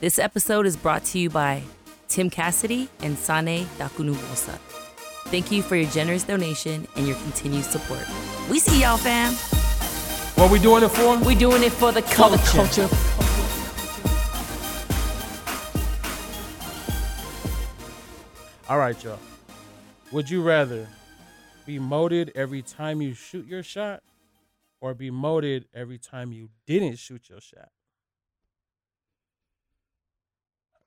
This episode is brought to you by Tim Cassidy and Sane Dakunubosa. Thank you for your generous donation and your continued support. We see y'all, fam. What we doing it for? We doing it for the culture. culture. All right, y'all. Would you rather be moted every time you shoot your shot or be moted every time you didn't shoot your shot?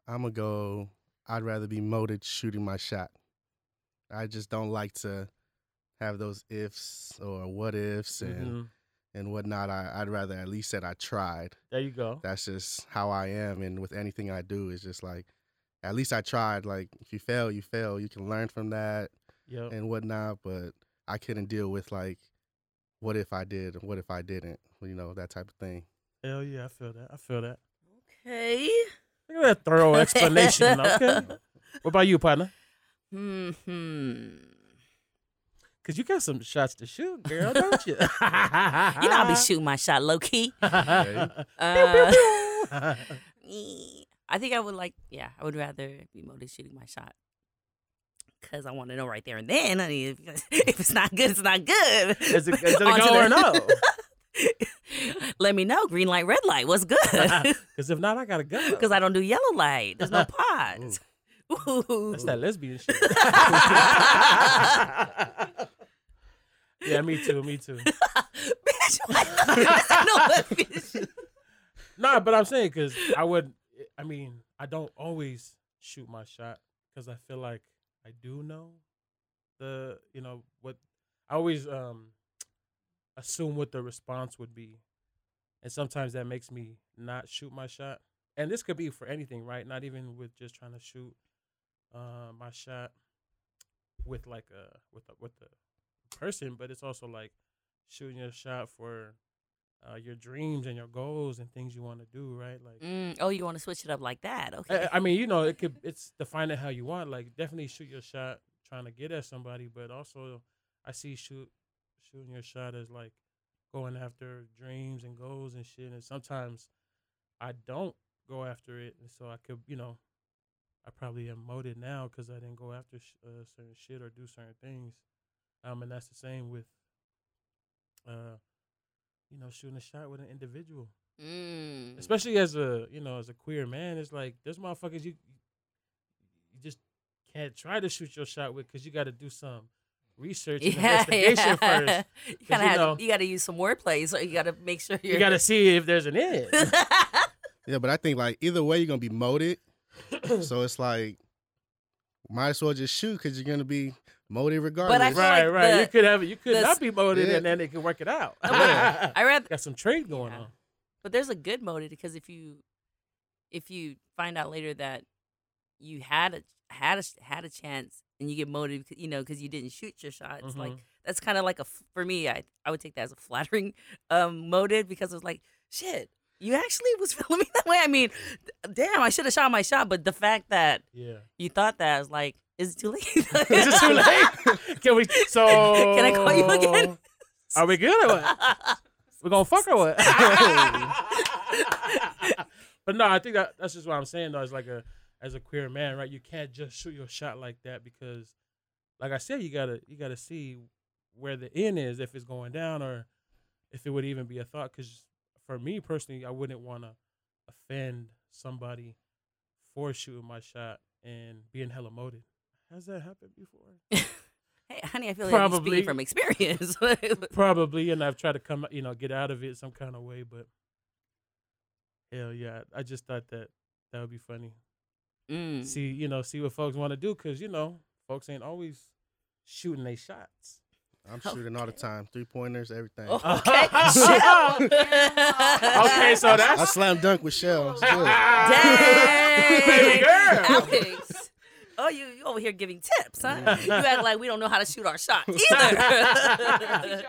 I'm gonna go. I'd rather be moted shooting my shot. I just don't like to have those ifs or what ifs and Mhm. and whatnot. I, I'd rather at least that I tried. There you go. That's just how I am, and with anything I do, it's just like at least I tried. Like if you fail, you fail. You can learn from that Yep. and whatnot. But I couldn't deal with like what if I did, and what if I didn't, you know, that type of thing. Hell yeah, I feel that. I feel that. Okay. Look at that thorough explanation. Okay. What about you, partner? Hmm. Cause you got some shots to shoot, girl, don't you? You know I'll be shooting my shot low key. Okay. Uh, I think I would like, yeah, I would rather be moted shooting my shot. Cause I want to know right there and then. I mean, if, if it's not good, it's not good. Is it, is it a go or no? Let me know. Green light, red light. What's good? Because if not, I gotta go. Because I don't do yellow light. There's no pods. Ooh. That's that lesbian shit. yeah, me too. Me too. Bitch, I know lesbian shit. Nah, but I'm saying because I would. I mean, I don't always shoot my shot because I feel like I do know the. You know what? I always um assume what the response would be, and sometimes that makes me not shoot my shot. And this could be for anything, right? Not even with just trying to shoot uh, my shot with like a with a with a person, but it's also like shooting your shot for uh, your dreams and your goals and things you want to do, right? Like, Mm, oh, you want to switch it up like that? Okay. I, I mean, you know, it could it's define it how you want. Like, definitely shoot your shot trying to get at somebody, but also I see shoot shooting your shot as like going after dreams and goals and shit. And sometimes I don't go after it, and so I could, you know, I probably am moted now because I didn't go after sh- uh, certain shit or do certain things. Um, and that's the same with, uh, you know, shooting a shot with an individual Mm. especially as a you know as a queer man it's like there's motherfuckers you you just can't try to shoot your shot with because you got to do some research and Yeah, investigation yeah. first You 'Cause, kind you of know- you got to use some wordplay, so you got to make sure you're. you got to see if there's an end Yeah, but I think like either way you're gonna be moted. so it's like might as well just shoot because you're gonna be moted regardless. I right like right the- you could have you could the not be molded Yeah. and then they can work it out Yeah. I read, got some trade going Yeah. on but there's a good motive because if you, if you find out later that you had a had a had a chance and you get motivated, you know, because you didn't shoot your shot. It's like Mhm. that's kind of like a for me. I I would take that as a flattering um motive because it was like shit. You actually was feeling me that way. I mean, damn, I should have shot my shot, but the fact that yeah you thought that was like, is it too late? is it too late can we so Can I call you again? are we good or what we gonna fuck or what but no, I think that that's just what I'm saying though. It's like a as a queer man, right? You can't just shoot your shot like that because, like I said, you gotta you gotta see where the end is if it's going down or if it would even be a thought. Because for me personally, I wouldn't want to offend somebody for shooting my shot and being hella moted. Has that happened before? hey, honey, I feel like Probably. speaking from experience. Probably, and I've tried to come, you know, get out of it some kind of way, but hell yeah, I just thought that that would be funny. Mm. see you know see what folks want to do because you know folks ain't always shooting their shots. I'm shooting all the time, three pointers, everything. Okay, okay, okay, so I that's slam dunk with Shell. It's good. Dang, Baby girl. Alex. Oh, you, you over here giving tips, huh? You act like we don't know how to shoot our shots either. Teach y'all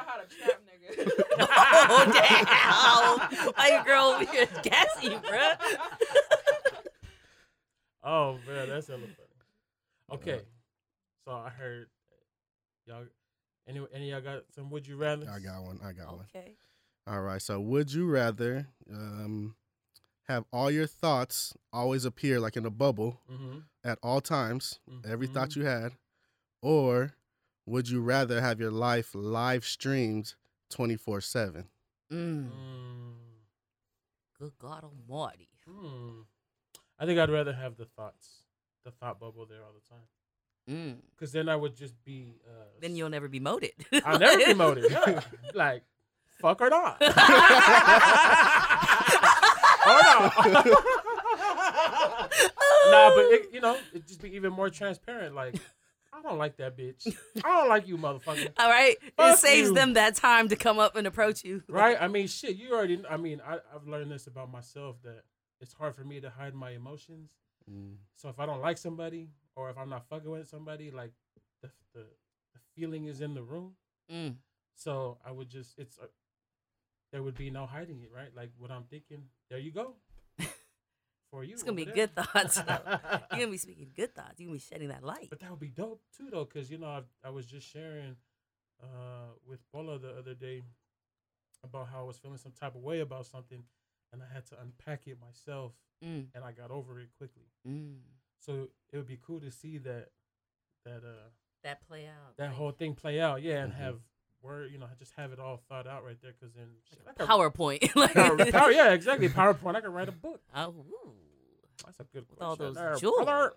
how to trap, nigga. oh damn! Why your girl over here gassing you, bruh? Oh man, that's hella funny. Okay, so I heard y'all. Any any of y'all got some? Would you rather? I got one. I got one. Okay. All right. So, would you rather um, have all your thoughts always appear like in a bubble Mm-hmm. at all times, every Mhm. thought you had, or would you rather have your life live streamed 24 7? Mm. Mm. Good God Almighty. Hmm. I think I'd rather have the thoughts, the thought bubble there all the time, Mm. because then I would just be. Uh, Then you'll never be moted. I'll never be motive. Yeah. like, fuck or not. or not. nah, but it, you know, it just be even more transparent. Like, I don't like that bitch. I don't like you, motherfucker. All right. Fuck it saves you. them that time to come up and approach you. Right? I mean, shit. You already. I mean, I, I've learned this about myself that it's hard for me to hide my emotions. Mm. So if I don't like somebody or if I'm not fucking with somebody, like the the, the feeling is in the room. Mm. So I would just it's uh, there would be no hiding it, right? Like what I'm thinking. There you go. For you. It's gonna be over good thoughts. You're gonna be speaking good thoughts. You're gonna be shedding that light. but that would be dope too, though, because you know I, I was just sharing uh, with Bola the other day about how I was feeling some type of way about something, and I had to unpack it myself, Mm. and I got over it quickly. Mm. So it would be cool to see that that uh That play out. that like whole thing play out, yeah, and Mhm. have word, you know, just have it all thought out right there, because then shit, I PowerPoint. like, power, power, yeah, exactly. PowerPoint. I could write a book. Oh, ooh. That's a good with all those there, jewels. brother.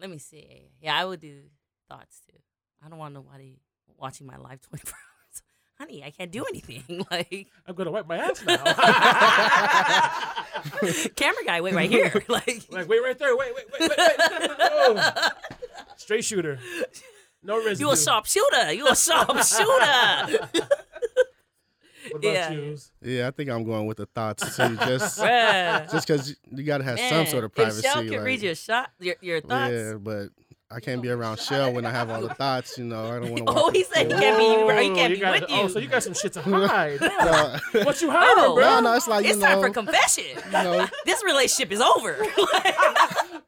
Let me see. Yeah, I would do thoughts too. I don't want nobody watching my live 24 hours. Honey, I can't do anything. like I'm gonna wipe my ass now. camera guy, wait right here. Like, like, wait right there. Wait, wait, wait, wait, wait. Oh. Straight shooter. No residue. you a sharpshooter. You a sharpshooter. What about Yeah. you? Yeah, I think I'm going with the thoughts too. Just just because you, got to have some sort of privacy. If Shell can like- read your shot, your, your thoughts. Yeah, but I can't be around Shell when I have all the thoughts. You know, I don't want to. Oh, he said he can't be. He oh, can't you be got, with Oh, so you got some shit to hide. no, what you hiding, Oh, bro? no, no, it's like you it's know, time for confession. you know, this relationship is over.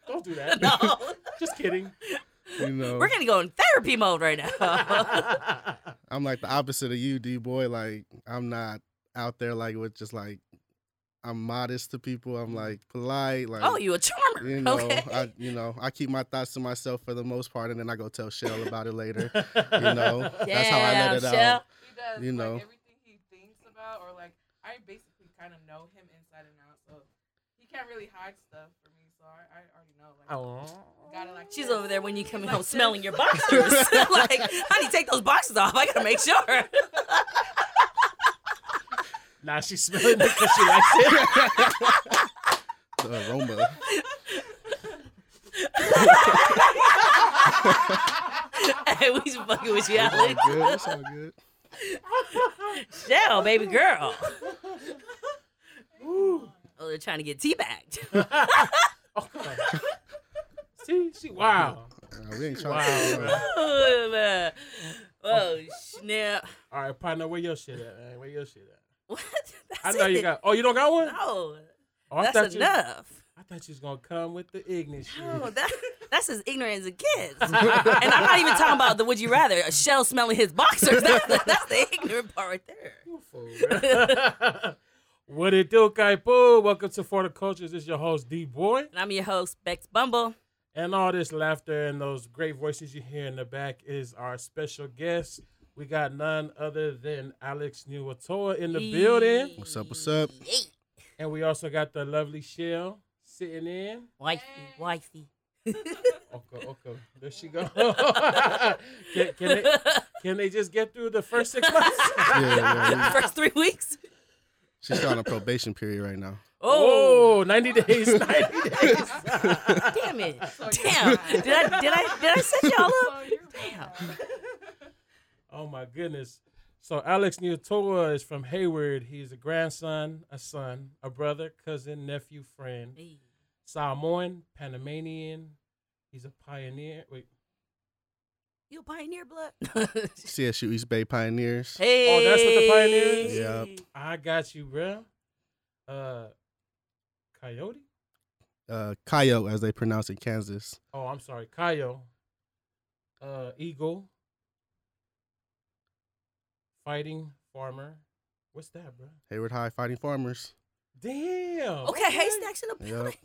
Don't do that. no, Just kidding. you know. we're gonna go in therapy mode right now. I'm like the opposite of you, D boy. Like I'm not out there like with just like I'm modest to people. I'm mm-hmm. like polite. Like oh, you a charmer? you know, okay. I you know I keep my thoughts to myself for the most part, and then I go tell Shell about it later. You know, that's how I let Damn, it Shell. out. He does. You know. Like, everything he thinks about, or like I basically kind of know him inside and out, so he can't really hide stuff for me. So I, I already know. Like, Oh. gotta like. She's over there when you coming Like home this. smelling your boxers. like, honey, take those boxes off. I gotta make sure. Nah, she's smelling it because she likes it. The aroma. hey, we just fucking with you, It's all Alex. good. It's all good. Shell, baby girl. Ooh. Oh, they're trying to get teabagged. Oh, come. See, she wow. Uh, we ain't trying Wow, to. man. oh, man. oh snap! All right, partner, where your shit at, man? Where your shit at? What? That's I know you got. Oh, you don't got one? No, Oh, I that's thought you. enough. I thought you was gonna come with the ignorant shit. No, that, that's as ignorant as it gets. and I'm not even talking about the would you rather. A shell smelling his boxers. That's the, that's the ignorant part right there. You a fool, bro. what it do, Kaipo? Welcome to For the Cultures. This is your host, D Boy. And I'm your host, Bex Bumble. And all this laughter and those great voices you hear in the back is our special guest. We got none other than Alex Niuatoa in the building. What's up, what's up? Hey, And we also got the lovely Shell sitting in. wifey, wifey. Okay, okay. There she go. can, can, they, can they just get through the first six months? Yeah, yeah, yeah. First three weeks. She's on a probation period right now. Oh, Oh, 90 days, 90 days. damn it! Damn. fine. Did I did I did I set y'all up? Damn. Fine. Oh my goodness. So Alex Niuatoa is from Hayward. He's a grandson, a son, a brother, cousin, nephew, friend. Hey. Samoan, Panamanian. He's a pioneer. Wait. You a pioneer blood? CSU East Bay Pioneers. hey. Oh, that's what the Pioneers? Yeah. I got you, bro. Uh Coyote? Uh, Coyote, as they pronounce it, Kansas. Oh, I'm sorry. Kayo. Uh Eagle. Fighting farmer. What's that, bro? Hayward High Fighting Farmers. Damn. Okay, Haystacks in the Yep. building.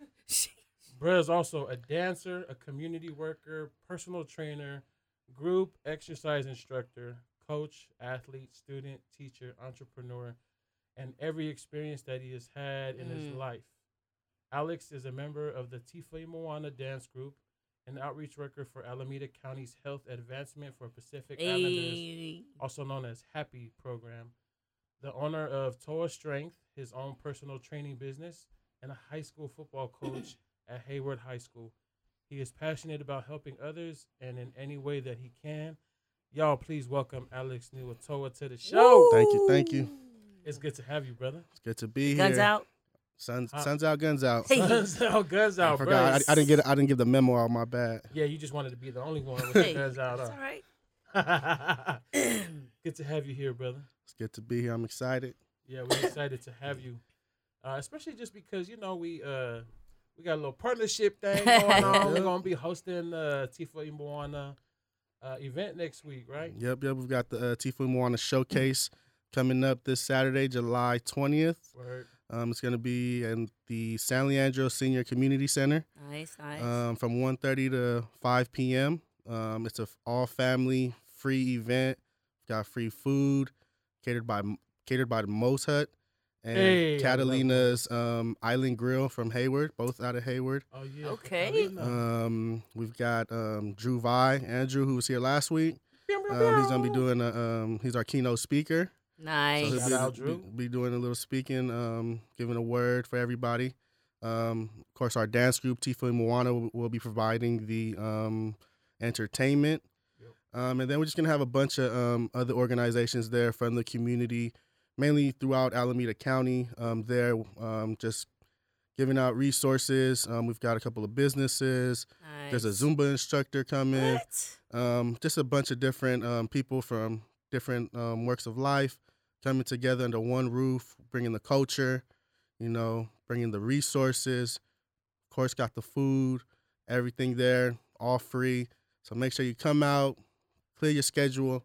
Sheesh. Bruh is also a dancer, a community worker, personal trainer, group exercise instructor, coach, athlete, student, teacher, entrepreneur, and every experience that he has had in his Mm. life. Alex is a member of the Tifa Moana Dance Group, an outreach worker for Alameda County's Health Advancement for Pacific Islanders also known as HAPI Program, the owner of Toa Strength, his own personal training business, and a high school football coach at Hayward High School. He is passionate about helping others and in any way that he can. Y'all, please welcome Alex Niuatoa to the show. Thank you, thank you. It's good to have you, brother. It's good to be Guns here. out. Suns, Uh, suns out, guns out. Hey. Guns out, guns I out, bro. forgot. I, I didn't get. I didn't give the memo out. My bad. Yeah, you just wanted to be the only one with Hey, guns out. That's huh? all right. good to have you here, brother. It's good to be here. I'm excited. Yeah, we're excited to have you, uh, especially just because you know we uh, we got a little partnership thing going on. We're gonna be hosting uh, Tifa Moana uh, event next week, right? Yep, yep. We've got the uh, Tifa Moana showcase coming up this Saturday, July 20th. Word. Um, it's going to be in the San Leandro Senior Community Center Nice, nice. um, from 1.30 to 5 p.m. Um, it's a all family free event. Got free food catered by catered by the Mo's Hut and Hey, Catalina's um, Island Grill from Hayward, both out of Hayward. Oh yeah. Okay. Um, we've got um, Drew Vi, Andrew, who was here last week. Um, he's gonna be doing a, um, he's our keynote speaker. Nice. So he'll out, be, Drew. be, be doing a little speaking, um, giving a word for everybody. Um, of course, our dance group Tifa i Moana will, will be providing the um, entertainment, Yep. um, and then we're just gonna have a bunch of um, other organizations there from the community, mainly throughout Alameda County. Um, there, um, just giving out resources. Um, we've got a couple of businesses. nice. There's a Zumba instructor coming What? um, just a bunch of different um, people from different um, works of life coming together under one roof, bringing the culture, you know, bringing the resources. Of course, got the food, everything there, all free. So make sure you come out, clear your schedule.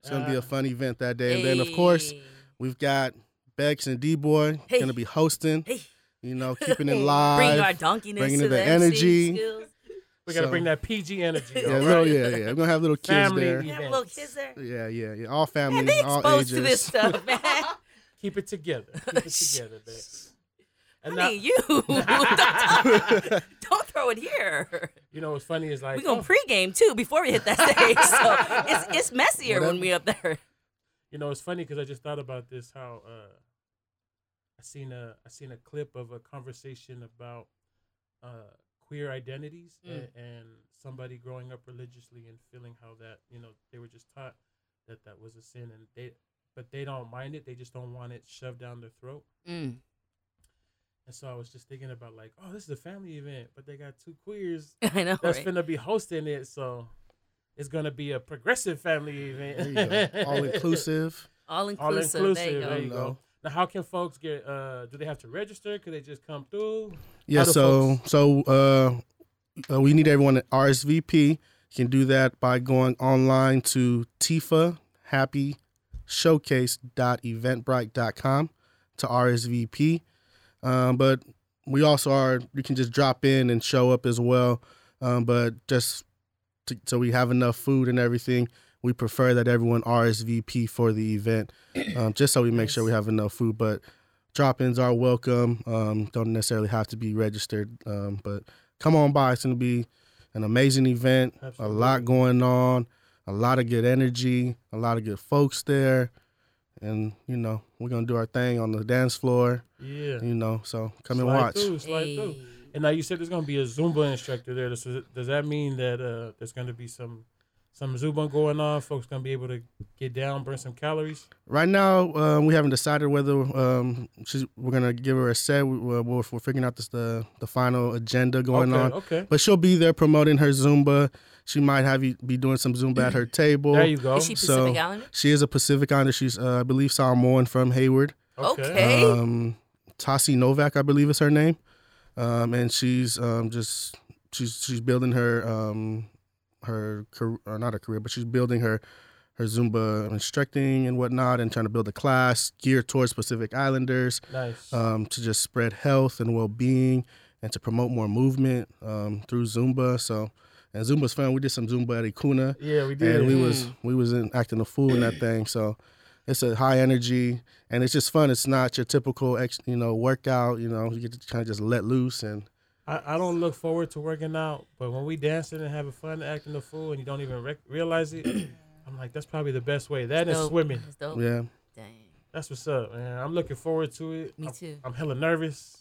It's gonna be Ah. a fun event that day. And then, of course, we've got Bex and D Boy Hey. gonna be hosting. Hey. You know, keeping it live, Bring our donkeyness bringing to the MC energy. skills. We gotta so- bring that PG energy. yeah, though, well, right? yeah, yeah. We're gonna have little kids Family there. You have little Events. kids there. Yeah, yeah, yeah. All family, Man, they all exposed ages. to this stuff, man. Keep it together. Keep it together, man. I And now, mean, you don't, don't throw it here. you know what's funny is like We gonna oh, pregame too before we hit that stage, so it's it's messier when we up there. You know, it's funny because I just thought about this. How uh, I seen a I seen a clip of a conversation about uh, queer identities Mm. and, and somebody growing up religiously and feeling how that you know they were just taught that that was a sin and they but they don't mind it. They just don't want it shoved down their throat. Mm. And so I was just thinking about like, oh, this is a family event, but they got two queers I know, that's right? finna be hosting it, so it's gonna be a progressive family event. There you. All inclusive. All All inclusive. inclusive. There you go. There you go. Now, how can folks get? uh Do they have to register? Could they just come through? Yeah, so folks- so uh, uh, we need everyone to RSVP. You can do that by going online to Tifa Happy Showcase.eventbrite.com to RSVP. Um, but we also are you can just drop in and show up as well. Um, but just to, so we have enough food and everything, we prefer that everyone RSVP for the event, um, just so we make sure we have enough food. But drop-ins are welcome. Um, don't necessarily have to be registered, um, but come on by. It's gonna be an amazing event. Absolutely. A lot going on. A lot of good energy. A lot of good folks there, and you know we're gonna do our thing on the dance floor. Yeah. You know, so come and watch. Through, slide through. And now you said there's gonna be a Zumba instructor there. Does, does that mean that uh, there's gonna be some some Zumba going on? Folks gonna be able to get down, burn some calories. Right now, um, we haven't decided whether um, she's, we're gonna give her a set. We, we're, we're figuring out this, the the final agenda going okay, on. Okay. But she'll be there promoting her Zumba. She might have you be doing some Zumba at her table. There you go. Is she So- Islander? She is a Pacific Islander. She's, uh, I believe, Samoan from Hayward. Okay. Um, Tasi Novak, I believe, is her name. Um, and she's um, just she's she's building her um, her career, or not her career, but she's building her her Zumba instructing and whatnot, and trying to build a class geared towards Pacific Islanders Nice. um, to just spread health and well being and to promote more movement um, through Zumba. So, and Zumba's fun. We did some Zumba at Ikuna, yeah, we did. and we Mm. was we was in, acting a fool in that thing. So, it's a high energy and it's just fun. It's not your typical ex, you know workout. You know, you get to kind of just let loose and I, I don't look forward to working out, but when we dancing and having fun, acting a fool, and you don't even rec- realize it, I'm like, that's probably the best way. That is swimming. That's dope. yeah. Dang. That's what's up, man. I'm looking forward to it. Me I'm, too. I'm hella nervous.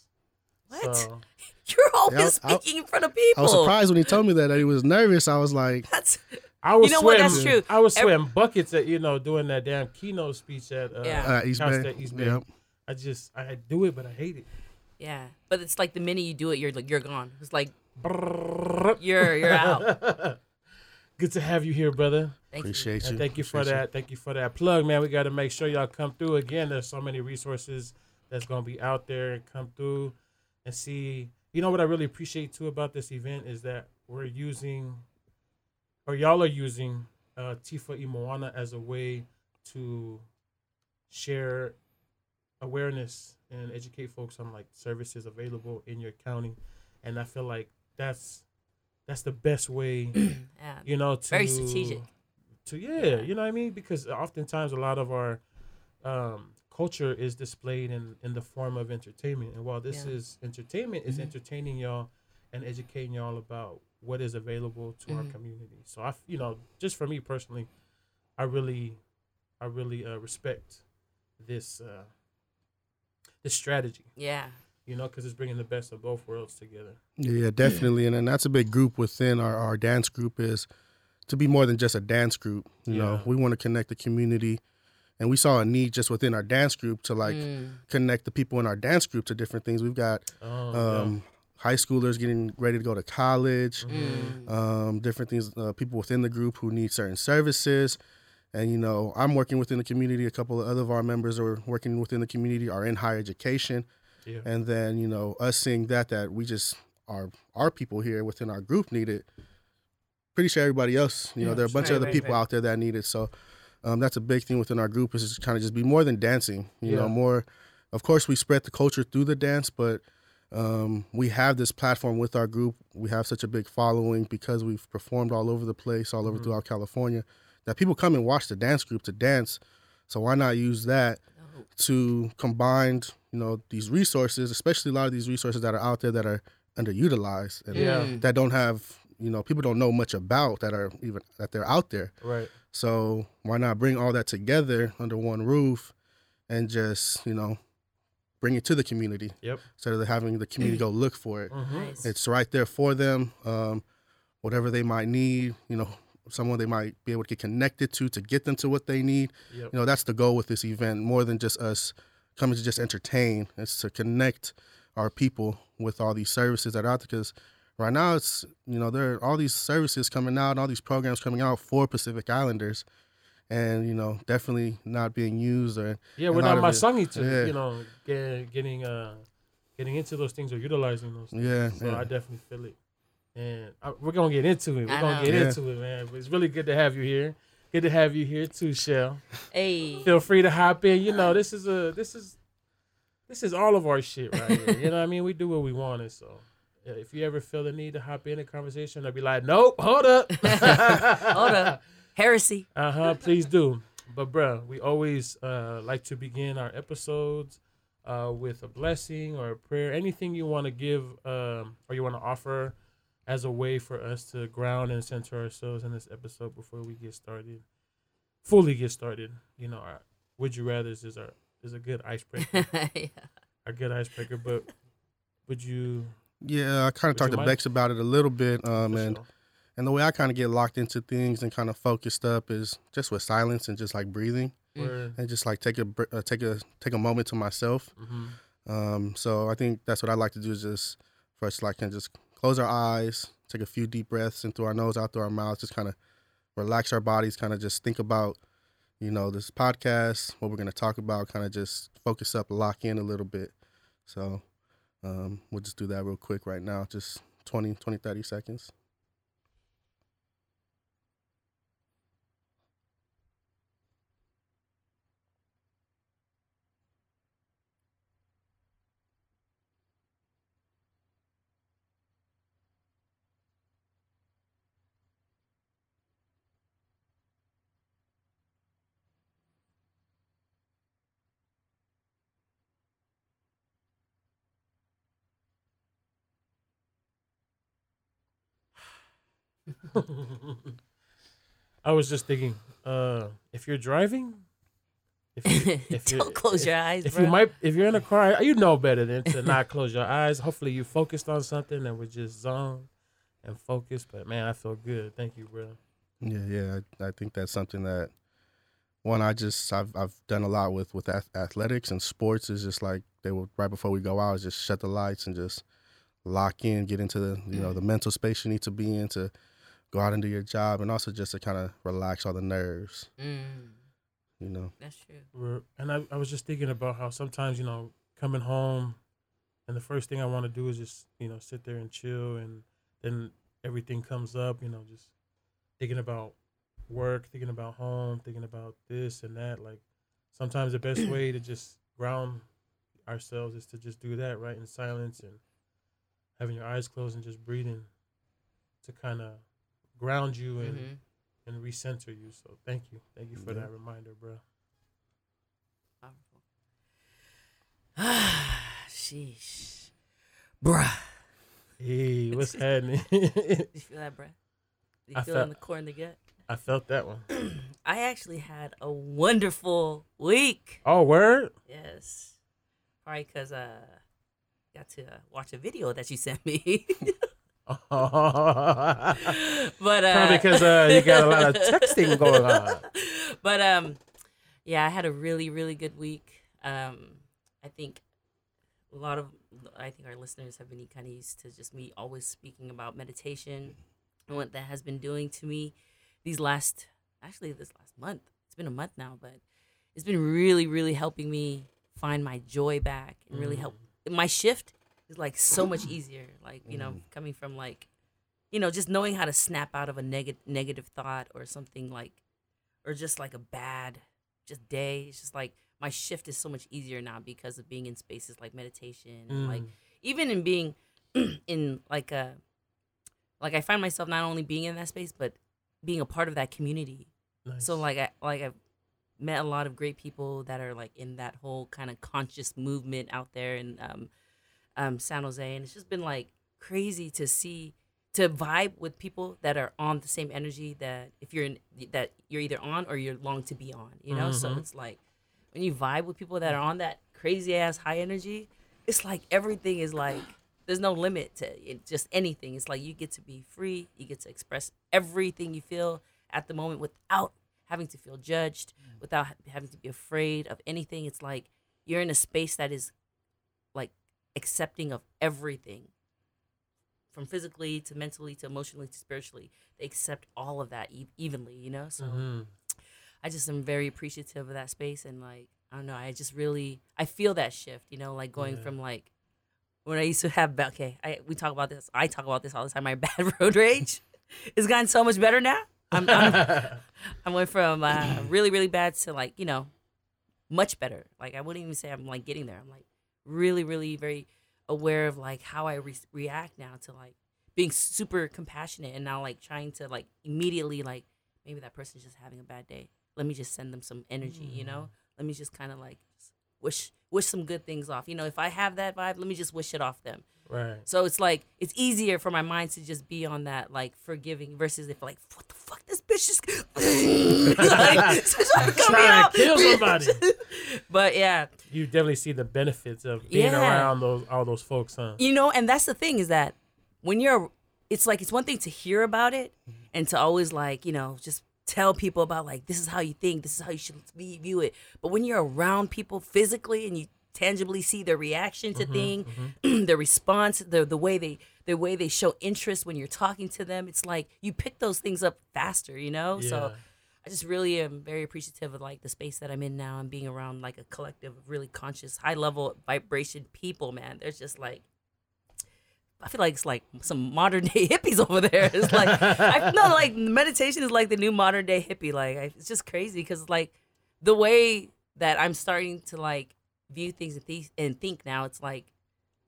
What? So, You're always I- I- speaking in front of people. I was surprised when he told me that, that he was nervous. I was like, That's I was You know what? sweating. That's true. I was Every- sweating buckets at you know doing that damn keynote speech at uh, Yeah. uh, East Bay. State East Bay. Yep. I just I do it, but I hate it. Yeah. But it's like the minute you do it, you're like you're gone. It's like you're you're out. Good to have you here, brother. Thank Appreciate And you. thank you for Appreciate that. Thank you for that plug, man. We got to make sure y'all come through again. There's so many resources that's gonna be out there and come through and see. You know what I really appreciate too about this event is that we're using, or y'all are using, uh, Tifa i Moana as a way to share awareness and educate folks on like services available in your county, and I feel like that's that's the best way Yeah. you know to Very strategic. to yeah, you know what i mean because oftentimes a lot of our um culture is displayed in in the form of entertainment and while this Yeah. is entertainment is Mhm. entertaining y'all and educating y'all about what is available to our Mhm. community so i you know just for me personally i really i really uh, respect this uh this strategy Yeah. you know because it's bringing the best of both worlds together Yeah, definitely, and, and that's a big group within our, our dance group is to be more than just a dance group. You know, we want to connect the community, and we saw a need just within our dance group to like Mm. connect the people in our dance group to different things. We've got oh um, high schoolers getting ready to go to college. Mm. um, different things. Uh, people within the group who need certain services. And you know, I'm working within the community. A couple of other of our members are working within the community, are in higher education yeah and then you know us seeing that that we just our our people here within our group need it pretty sure everybody else you know there are a bunch sure. of other people right. out there that need it so um, that's a big thing within our group is just kind of just be more than dancing you Yeah. know more of course we spread the culture through the dance but um, we have this platform with our group we have such a big following because we've performed all over the place all over Mhm. throughout california that people come and watch the dance group to dance so why not use that Dope. to combine, you know, these resources, especially a lot of these resources that are out there that are underutilized and Yeah. Mm. that don't have, you know, people don't know much about that are even that they're out there. right So why not bring all that together under one roof and just, you know, bring it to the community Yep. instead of having the community go look for it. Mhm. Nice. It's right there for them. Um, whatever they might need, you know, someone they might be able to get connected to to get them to what they need Yep. you know that's the goal with this event more than just us coming to just entertain it's to connect our people with all these services that are out there because right now it's you know there are all these services coming out all these programs coming out for pacific islanders and you know definitely not being used or Yeah, we're not of my it- songy to yeah. you know get, getting uh getting into those things or utilizing those. Things. yeah, So yeah. I definitely feel it, and I, we're gonna get into it. We're I gonna know. get Yeah. into it, man. But it's really good to have you here. Good to have you here too, Shell. Hey. Feel free to hop in. You know, this is a this is this is all of our shit right here. You know what I mean? We do what we wanted. So yeah, if you ever feel the need to hop in a conversation, I'll be like, nope, hold up, Hold up. Heresy. Uh huh. Please do. But bro, we always uh, like to begin our episodes uh, with a blessing or a prayer. Anything you want to give um, or you want to offer as a way for us to ground and center ourselves in this episode before we get started, fully get started. You know, our would you rather's is our is a good icebreaker, yeah. a good icebreaker. But would you? yeah i kind of talked to mind? bex about it a little bit um and sure. and the way i kind of get locked into things and kind of focused up is just with silence and just like breathing Mm. Word. and just like take a uh, take a take a moment to myself Mhm. Um, so I think that's what I like to do is just first us to like kind of just close our eyes, take a few deep breaths in through our nose, out through our mouth, just kind of relax our bodies, kind of just think about, you know, this podcast, what we're gonna talk about, kind of just focus up, lock in a little bit. So um, we'll just do that real quick right now, just 20, 20, 30 seconds. I was just thinking, uh, if you're driving, if you, if Don't close if- your eyes, If bro. you might, if you're in a car, you know better than to not close your eyes. Hopefully, you focused on something and was just zoned and focused. But man, I feel good. Thank you, bro. Yeah, yeah. I, I think that's something that one I just I've I've done a lot with with ath- athletics and sports is just like they were right before we go out is just shut the lights and just lock in, get into the you know the mental space you need to be in to go out and do your job, and also just to kind of relax all the nerves. Mm, You know. that's true. We're, and I, I was just thinking about how sometimes you know coming home, and the first thing I want to do is just you know sit there and chill, and then everything comes up. You know, just thinking about work, thinking about home, thinking about this and that. Like sometimes the best way to just ground ourselves is to just do that right in silence and having your eyes closed and just breathing to kind of ground you and Mhm. and recenter you. So thank you, thank you for Yeah. that reminder, bro. Powerful. Sheesh. Bruh. Hey, what's happening? You feel that, bruh? You I feel it in felt- the core in the gut? I felt that one. I actually had a wonderful week. Oh, word? Yes. Probably because uh, got to uh, watch a video that you sent me. Probably but uh, because uh, you got a lot of texting going on. but um, yeah, I had a really really good week. Um, I think a lot of I think our listeners have been kind of used to just me always speaking about meditation and what that has been doing to me these last actually this last month. It's been a month now, but it's been really really helping me find my joy back and really help my shift is like so much easier like you know coming from like you know just knowing how to snap out of a negative negative thought or something like or just like a bad just day it's just like my shift is so much easier now because of being in spaces like meditation and like Mm. even in being in like a like i find myself not only being in that space but being a part of that community Nice. so like I like I've met a lot of great people that are like in that whole kind of conscious movement out there and um, um, San Jose, and it's just been like crazy to see to vibe with people that are on the same energy that if you're in that you're either on or you're long to be on, you know. So Mhm. it's like when you vibe with people that are on that crazy ass high energy, it's like everything is like there's no limit to it, just anything. It's like you get to be free, you get to express everything you feel at the moment without having to feel judged, without having to be afraid of anything. It's like you're in a space that is accepting of everything from physically to mentally to emotionally to spiritually. They accept all of that e- evenly, you know? So Mhm. I just am very appreciative of that space and like I don't know, I just really I feel that shift, you know, like going Yeah. from like when I used to have okay, I we talk about this. I talk about this all the time. My bad road rage has gotten so much better now. I'm, I'm I went from uh, really really bad to like you know much better. Like I wouldn't even say I'm like getting there. I'm like really really very aware of like how I re- react now to like being super compassionate and now like trying to like immediately like maybe that person's just having a bad day. Let me just send them some energy, you know? Mm. Let me just kind of like wish wish some good things off. You know, if I have that vibe, let me just wish it off them. right. So it's like it's easier for my mind to just be on that like forgiving versus if like what the fuck this bitch is like, so trying to cut me Trying to out. kill somebody. but yeah, You definitely see the benefits of being Yeah. around those all those folks, huh? you know, and that's the thing is that when you're, it's like it's one thing to hear about it and to always like you know just tell people about like this is how you think, this is how you should view it. But when you're around people physically and you tangibly see their reaction to mm-hmm, thing, mm-hmm. their response, the the way they the way they show interest when you're talking to them, it's like you pick those things up faster, you know. So I just really am very appreciative of like the space that I'm in now and being around like a collective of really conscious, high level vibration people, man. There's just like I feel like it's like some modern day hippies over there. It's like I feel like meditation is like the new modern day hippie. Like I, it's just crazy because like the way that I'm starting to like view things and, th- and think now, it's like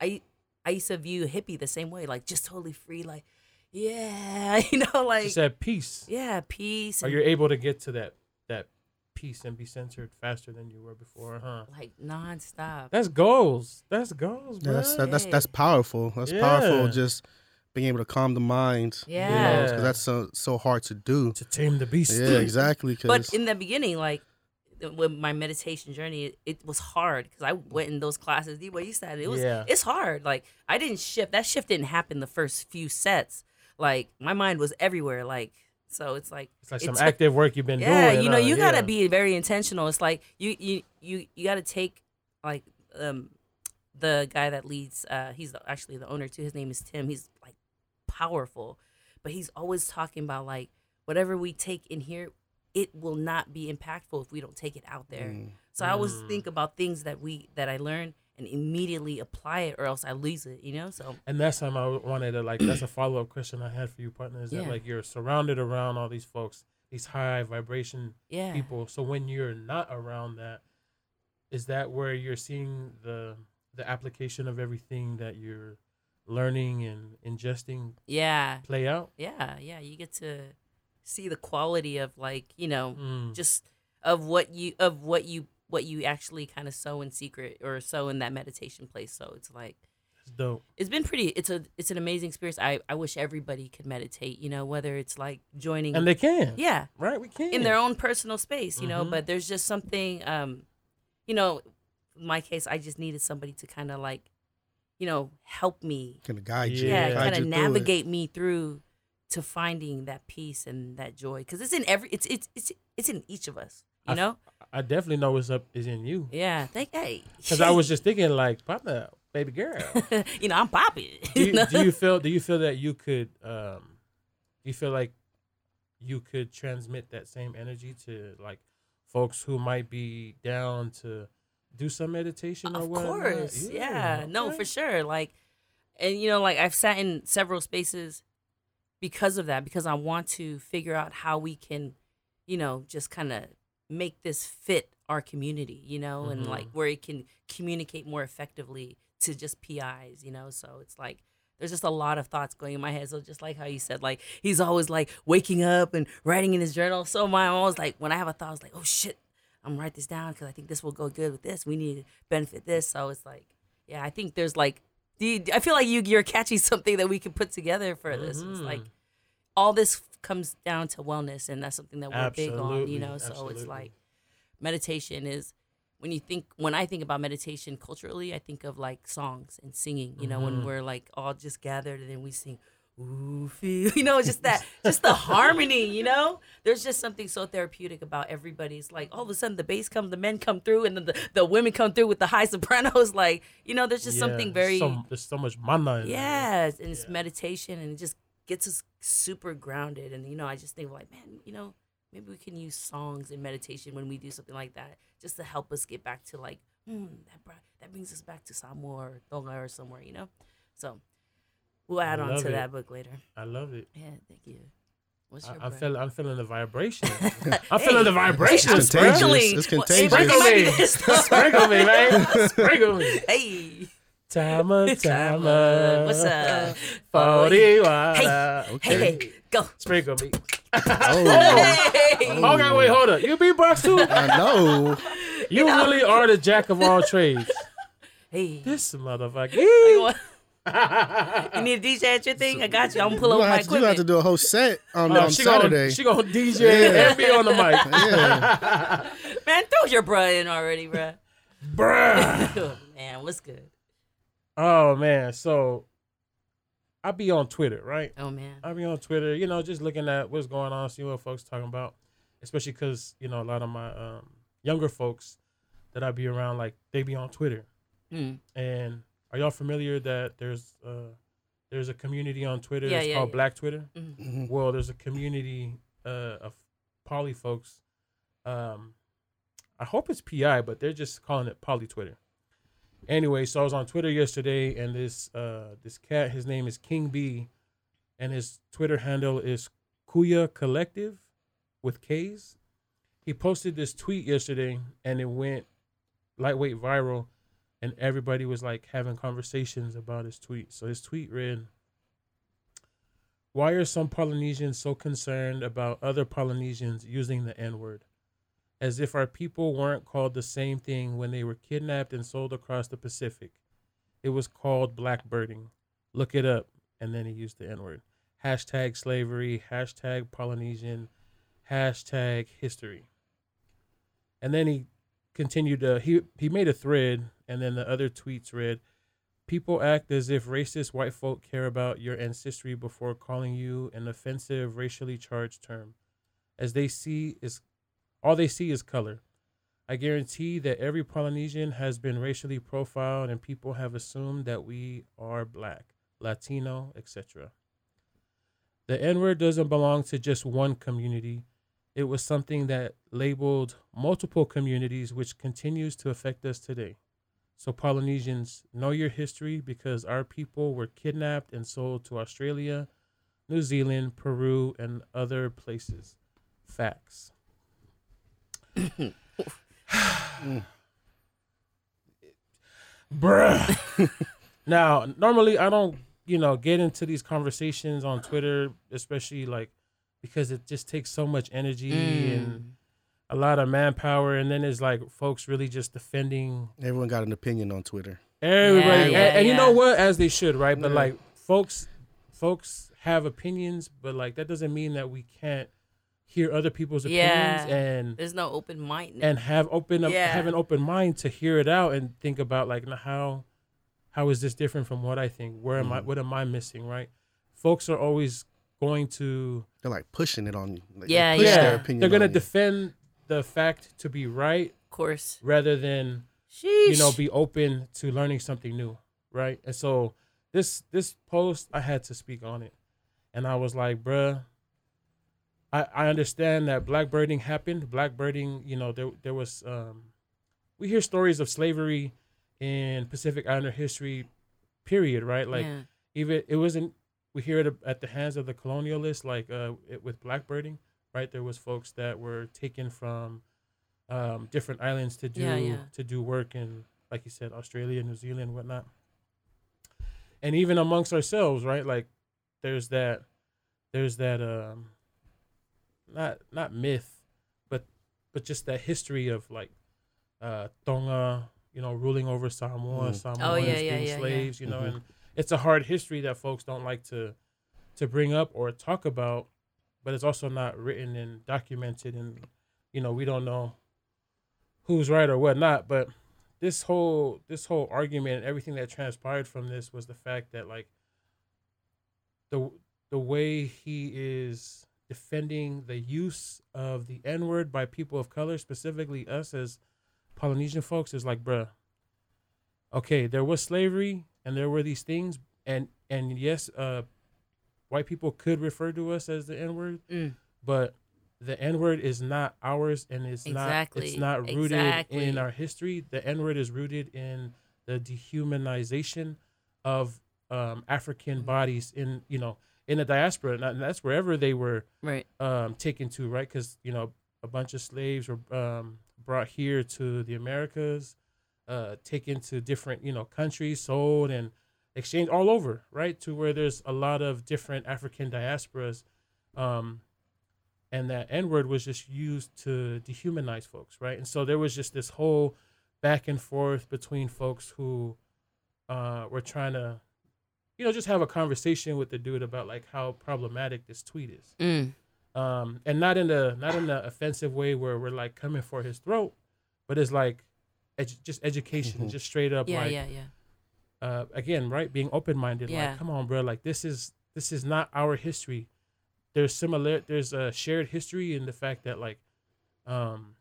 I I used to view hippie the same way, like just totally free, like yeah, you know, like Just at peace. yeah, peace. Are you able to get to that that peace and be censored faster than you were before, huh? like nonstop. That's goals. That's goals, Yeah, bro. that's that, that's that's powerful. That's powerful. Just being able to calm the mind. Yeah. because that's so so hard to do. to tame the beast. Yeah, exactly. 'cause- But in the beginning, like with my meditation journey, it, it was hard because I went in those classes. The way you said it, it was Yeah. it's hard. Like I didn't shift. That shift didn't happen the first few sets. Like my mind was everywhere. Like so, it's like It's like it some took- active work you've been yeah, doing. you know, uh, you gotta be very intentional. It's like you you you you gotta take like um the guy that leads. Uh, he's the, actually the owner too. His name is Tim. He's like powerful, but he's always talking about like whatever we take in here, it will not be impactful if we don't take it out there. Mm. So I always Mm. think about things that we that I learn and immediately apply it, or else I lose it. You know, so And that's time I wanted to like. That's a follow up question I had for you, partner. Is that like you're surrounded around all these folks, these high vibration yeah, people. So when you're not around that, is that where you're seeing the the application of everything that you're learning and ingesting yeah, play out? yeah, yeah. You get to see the quality of like you know Mm. just of what you of what you what you actually kind of sow in secret or sow in that meditation place. So it's like It's dope. it's been pretty. It's a it's an amazing experience. I I wish everybody could meditate. You know, whether it's like joining, And they can. yeah, Right? We can. in their own personal space. You know, Mhm. but there's just something. Um, you know, in my case, I just needed somebody to kind of like, you know, help me. Can guide you. Yeah, Yeah. kind you of through navigate me through to finding that peace and that joy because it's in every it's it's it's it's in each of us. You I- know. I definitely know what's up is in you. Yeah, thank hey. Because I was just thinking, like, partner, baby girl. you know, I'm popping. do, you, do you feel do you feel that you could um do you feel like you could transmit that same energy to like folks who might be down to do some meditation or of whatnot? course, yeah, no, okay. for sure. Like, and you know, like I've sat in several spaces because of that, because I want to figure out how we can, you know, just kind of make this fit our community, you know, and like where it can communicate more effectively to just PIs, you know. So it's like there's just a lot of thoughts going in my head. So just like how you said, like he's always like waking up and writing in his journal. So my always like when I have a thought, I was like, oh shit, I'm gonna write this down because I think this will go good with this. We need to benefit this. So it's like, yeah, I think there's like, I feel like you you're catching something that we can put together for this. It's like Mhm. all this comes down to wellness, and that's something that we're big on. You know, so it's like meditation is when you think when I think about meditation culturally, I think of like songs and singing. You know, when Mhm. we're like all just gathered and then we sing. Ooh, feel you know, just that, just the harmony. You know, there's just something so therapeutic about everybody's like all of a sudden the bass comes, the men come through, and then the, the women come through with the high sopranos. Like you know, there's just Yeah, something very so, there's so much mana in there. Yes, and it's Yeah. meditation, and it just gets us super grounded. And you know, I just think like, man, you know, maybe we can use songs and meditation when we do something like that, just to help us get back to like, hmm, that br- that brings us back to Samoa or Tonga or somewhere, you know. So we'll add on to it. that book later. I love it. Yeah, thank you. What's I, your I'm brand? feeling I'm feeling the vibration. I'm Hey, feeling the vibration. I'm It's contagious. sprinkling. It's Well, contagious. it Sprinkle me. Sprinkle me, man. Sprinkle me. Hey, Timer, Timer. timer. What's up? Forty water. hey, hey, go. Sprinkle me. Oh, Hey. Okay, wait, hold up. You beatbox too? I know. You know. really are the jack of all trades. Hey. This motherfucker. You want- you need a DJ at your thing? I got you. I'm gonna pull You over gonna my have to, you have to do a whole set on, Oh, on she Saturday. Gonna, she gonna DJ Yeah. and be on the mic. yeah. Man, throw your bruh in already, bruh. Bruh. Man, what's good? Oh man, so I be on Twitter, right? Oh man. I be on Twitter, you know, just looking at what's going on, see what folks talking about, especially because you know a lot of my um, younger folks that I be around, like they be on Twitter. Mm. And are y'all familiar that there's uh, there's a community on Twitter? Yeah, it's yeah, called yeah. Black Twitter. Mm. Mhm. Well, there's a community uh, of poly folks. Um, I hope it's PI, but they're just calling it poly Twitter. Anyway, so I was on Twitter yesterday, and this uh, this cat, his name is King B, and his Twitter handle is Kuya Collective with K's. He posted this tweet yesterday, and it went lightweight viral, and everybody was like having conversations about his tweet. So his tweet read. Why are some Polynesians so concerned about other Polynesians using the N word? As if our people weren't called the same thing when they were kidnapped and sold across the Pacific. It was called blackbirding. Look it up. and then he used the N word. Hashtag slavery, hashtag Polynesian, hashtag history. And then he continued to he he made a thread and then the other tweets read people act as if racist white folk care about your ancestry before calling you an offensive racially charged term as they see is all they see is color i guarantee that every polynesian has been racially profiled and people have assumed that we are black latino etc the n word doesn't belong to just one community it was something that labeled multiple communities, which continues to affect us today. So, Polynesians, know your history because our people were kidnapped and sold to Australia, New Zealand, Peru, and other places. Facts. Bruh. now, normally I don't, you know, get into these conversations on Twitter, especially like because it just takes so much energy Mm. and a lot of manpower and then it's like folks really just defending Everyone got an opinion on Twitter. everybody Yeah, and, and you know what as they should right but Yeah. like folks folks have opinions but like that doesn't mean that we can't hear other people's opinions Yeah. and There's no open mind. and have open up Yeah. have an open mind to hear it out and think about like how how is this different from what I think where am I Mhm. what am I missing right folks are always going to They're like pushing it on you. Like, they Yeah, push yeah. Their opinion they're gonna on you. defend the fact to be right of course. rather than Sheesh. you know be open to learning something new right and so this this post i had to speak on it and i was like bruh i i understand that blackbirding happened. Blackbirding you know there there was um we hear stories of slavery in pacific islander history period right? Like yeah. even it wasn't we hear it at the hands of the colonialists like uh it, with blackbirding right? There was folks that were taken from um different islands to do Yeah, yeah. to do work in like you said australia new zealand whatnot. And even amongst ourselves right? Like there's that there's that um not not myth but but just that history of like uh tonga you know ruling over samoa Mm. samoans Oh, yeah, yeah, being yeah, yeah. slaves you know Mhm. and it's a hard history that folks don't like to to bring up or talk about but it's also not written and documented and you know we don't know who's right or whatnot but this whole this whole argument and everything that transpired from this was the fact that like the the way he is defending the use of the N word by people of color, specifically us as Polynesian folks, is like, bruh, okay, there was slavery and there were these things, and and yes, uh, white people could refer to us as the N word, Mm. but the N word is not ours, and it's not it's not rooted Exactly. in our history. The N word is rooted in the dehumanization of um, African bodies in you know in the diaspora, and that's wherever they were Right. um, taken to, right? Because you know a bunch of slaves were um, brought here to the Americas, uh, taken to different you know countries, sold and exchanged all over, right? To where there's a lot of different African diasporas, um, and that N word was just used to dehumanize folks, right? And so there was just this whole back and forth between folks who uh, were trying to, you know, just have a conversation with the dude about like how problematic this tweet is Mm. um, and not in the not in an offensive way where we're like coming for his throat, but it's like edu- just education, Mhm. just straight up Yeah, like yeah, yeah. uh, again, right, being open minded. Yeah. Like, come on, bro, like this is this is not our history. There's similar, there's a shared history in the fact that like um,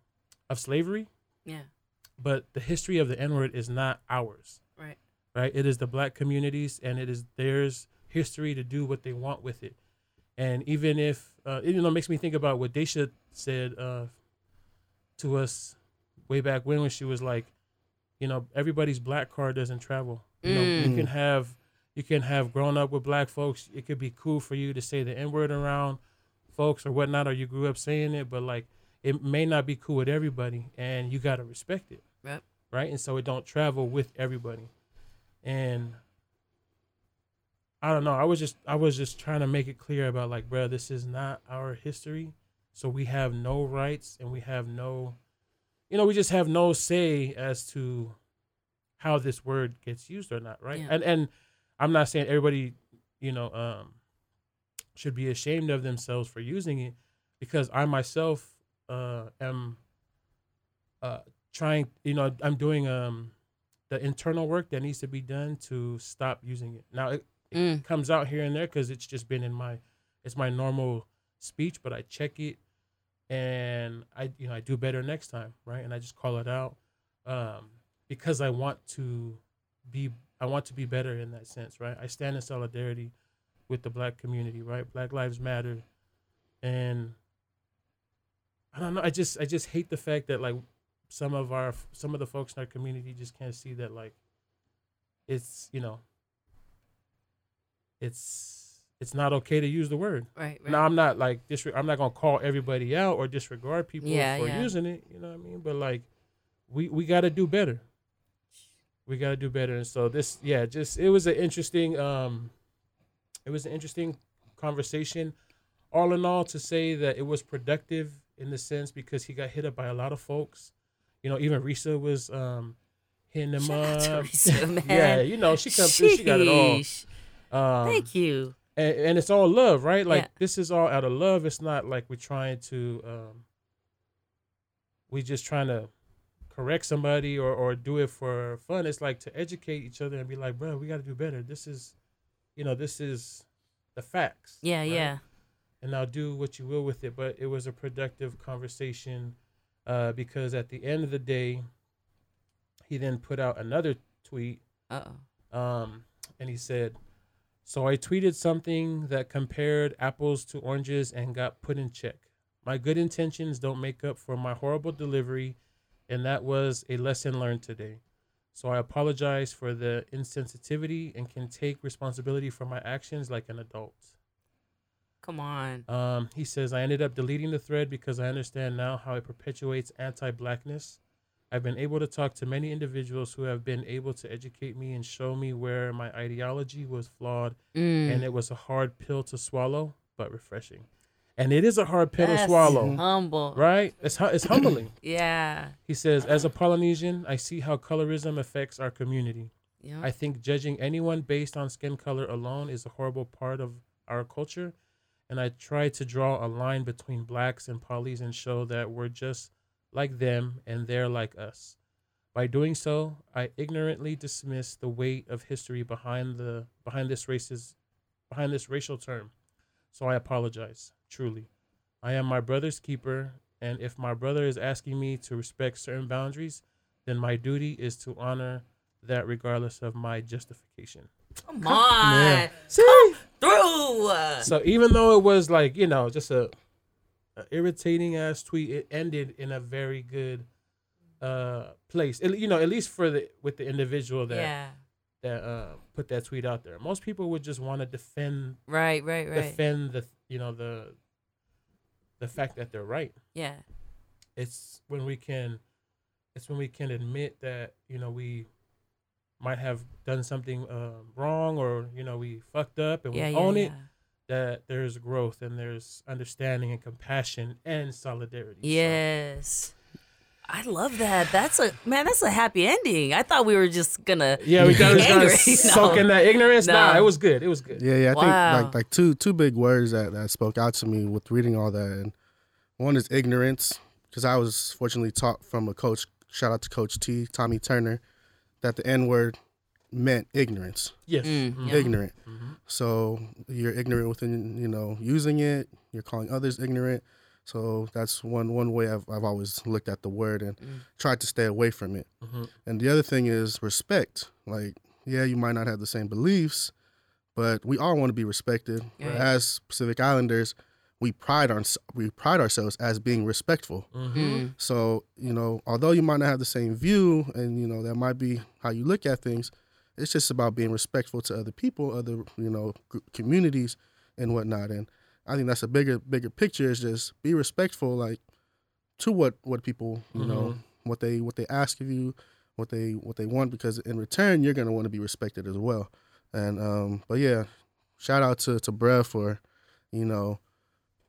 of slavery, Yeah. but the history of the N word is not ours. Right. Right. It is the black communities, and it is theirs history to do what they want with it. And even if, uh, it, you know, makes me think about what Daisha said uh, to us way back when, when she was like, you know, everybody's black card doesn't travel. You know, you Mm. can have, you can have grown up with black folks. It could be cool for you to say the N word around folks or whatnot, or you grew up saying it, but like it may not be cool with everybody, and you gotta respect it. Right, and so it don't travel with everybody, and I don't know. I was just I was just trying to make it clear about like, bro, this is not our history, so we have no rights and we have no, you know, we just have no say as to how this word gets used or not, right? Yeah. And and I'm not saying everybody, you know, um, should be ashamed of themselves for using it, because I myself uh, am uh, trying. You know, I'm doing um, the internal work that needs to be done to stop using it. Now it, it Mm. comes out here and there because it's just been in my, it's my normal speech, but I check it, and I you know I do better next time, right? And I just call it out, um, because I want to be I want to be better in that sense, right? I stand in solidarity with the black community, right? Black lives matter, and I don't know. I just I just hate the fact that like some of our some of the folks in our community just can't see that like it's you know it's it's not okay to use the word. Right, right. Now I'm not like disre- I'm not gonna call everybody out or disregard people Yeah, for yeah. using it. You know what I mean? But like, we we got to do better. We got to do better. And so this, yeah, just it was an interesting, um, it was an interesting conversation. All in all, to say that it was productive in the sense because he got hit up by a lot of folks. You know, even Risa was um hitting him Shout up. Risa, yeah, you know, she comes through, she got it all. Um, Thank you. and, and it's all love, right? Like Yeah. this is all out of love. It's not like we're trying to um we just trying to correct somebody or or do it for fun. It's like to educate each other and be like, bro, we got to do better. This is, you know, this is the facts. Yeah, right? yeah. And now do what you will with it. But it was a productive conversation uh, because at the end of the day, he then put out another tweet um, and he said, So I tweeted something that compared apples to oranges and got put in check. My good intentions don't make up for my horrible delivery, and that was a lesson learned today. So I apologize for the insensitivity and can take responsibility for my actions like an adult. Come on. Um, he says, I ended up deleting the thread because I understand now how it perpetuates anti blackness. I've been able to talk to many individuals who have been able to educate me and show me where my ideology was flawed, Mm. and it was a hard pill to swallow, but refreshing. And it is a hard pill to That's swallow, Humble. right? It's, hu- it's humbling. Yeah. He says, As a Polynesian, I see how colorism affects our community. Yeah. I think judging anyone based on skin color alone is a horrible part of our culture. And I try to draw a line between blacks and polys and show that we're just like them and they're like us. By doing so, I ignorantly dismiss the weight of history behind the behind this racist behind this racial term. So I apologize, truly. I am my brother's keeper, and if my brother is asking me to respect certain boundaries, then my duty is to honor that regardless of my justification. Come on. Yeah. Come through. So even though it was like, you know, just a, a irritating ass tweet, it ended in a very good uh place. At- you know, at least for the with the individual that yeah. that uh put that tweet out there. Most people would just want to defend Right, right, right. defend the you know the the fact that they're right. yeah. it's when we can it's when we can admit that you know we might have done something uh, wrong or you know we fucked up and Yeah, we yeah, own yeah. it that there's growth and there's understanding and compassion and solidarity So, Yes. I love that. That's a man. That's a happy ending. I thought we were just gonna. yeah we got be to angry. soak No. in that ignorance nah it was good it was good Yeah, yeah. I Wow. think like like two two big words that that spoke out to me with reading all that, and one is ignorance because I was fortunately taught from a coach. Shout out to Coach T, Tommy Turner, that the N word meant ignorance, yes Mm, Mhm. yeah. ignorant. Mhm. So you're ignorant within you know using it. You're calling others ignorant. So that's one one way I've I've always looked at the word and Mm. tried to stay away from it. Mhm. And the other thing is respect. Like, yeah, you might not have the same beliefs, but we all want to be respected. Right. As Pacific Islanders, we pride on we pride ourselves as being respectful. Mhm. Mm. So you know, although you might not have the same view, and you know that might be how you look at things, it's just about being respectful to other people, other you know gr- communities, and whatnot. And I think that's a bigger bigger picture is just be respectful, like to what what people you know Mhm. what they what they ask of you, what they what they want, because in return you're gonna want to be respected as well. And um, but yeah, shout out to to Brev for you know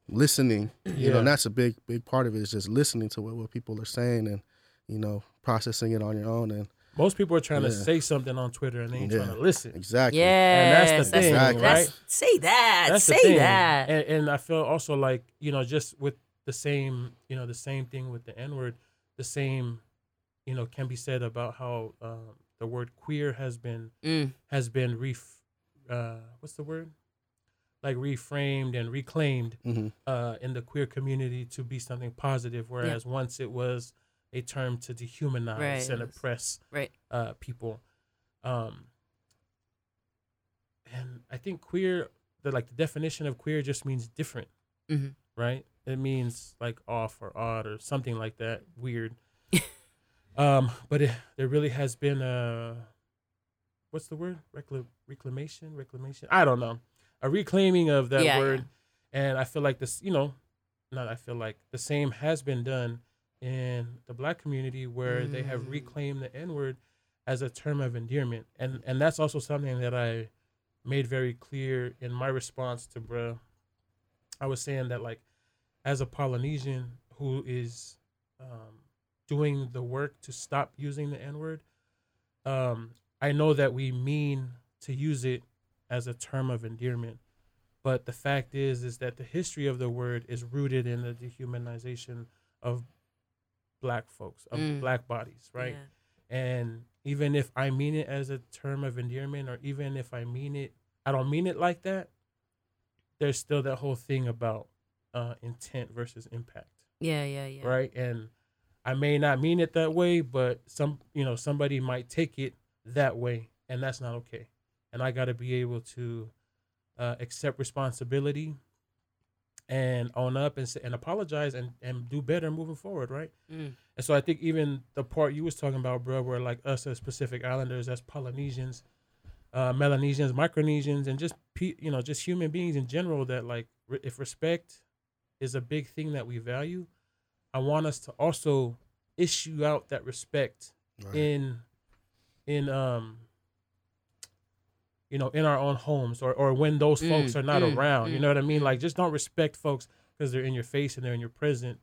listening. You know, and that's a big big part of it is just listening to what, what people are saying and you know processing it on your own. And Most people are trying to say something on Twitter and they ain't trying to listen. Exactly. Yes, that's the thing, that's- right? Say that. That's the say thing. that. And, and I feel also like you know just with the same you know the same thing with the N word, the same you know can be said about how um, the word queer has been Mm, has been ref uh, what's the word like reframed and reclaimed hmm uh, in the queer community to be something positive, whereas once it was a term to dehumanize Right. and oppress right. uh, people. Um, and I think queer, the like the definition of queer just means different, hmm right? It means like off or odd or something like that, weird. um, but it, there really has been a what's the word? Recla- reclamation, reclamation. I don't know, a reclaiming of that Yeah, word, and I feel like this, you know, not I feel like the same has been done in the black community where they have Mm. reclaimed the N word as a term of endearment, and and that's also something that I made very clear in my response to bruh. I was saying that like as a Polynesian who is um, doing the work to stop using the N word, um, I know that we mean to use it as a term of endearment. But the fact is, is that the history of the word is rooted in the dehumanization of black folks, of Mm. black bodies, right? Yeah. And even if I mean it as a term of endearment, or even if I mean it, I don't mean it like that, there's still that whole thing about uh, intent versus impact, Yeah, yeah, yeah. right? And I may not mean it that way, but some, you know, somebody might take it that way, and that's not okay. And I got to be able to uh, accept responsibility and own up and, and apologize and, and do better moving forward, right? Mm. And so I think even the part you was talking about, bro, where like us as Pacific Islanders, as Polynesians, uh, Melanesians, Micronesians, and just pe- you know just human beings in general, that like re- if respect is a big thing that we value, I want us to also issue out that respect Right. in in um you know in our own homes or or when those Mm, folks are not mm, around you mm, know what i mean like just don't respect folks because they're in your face and they're in your present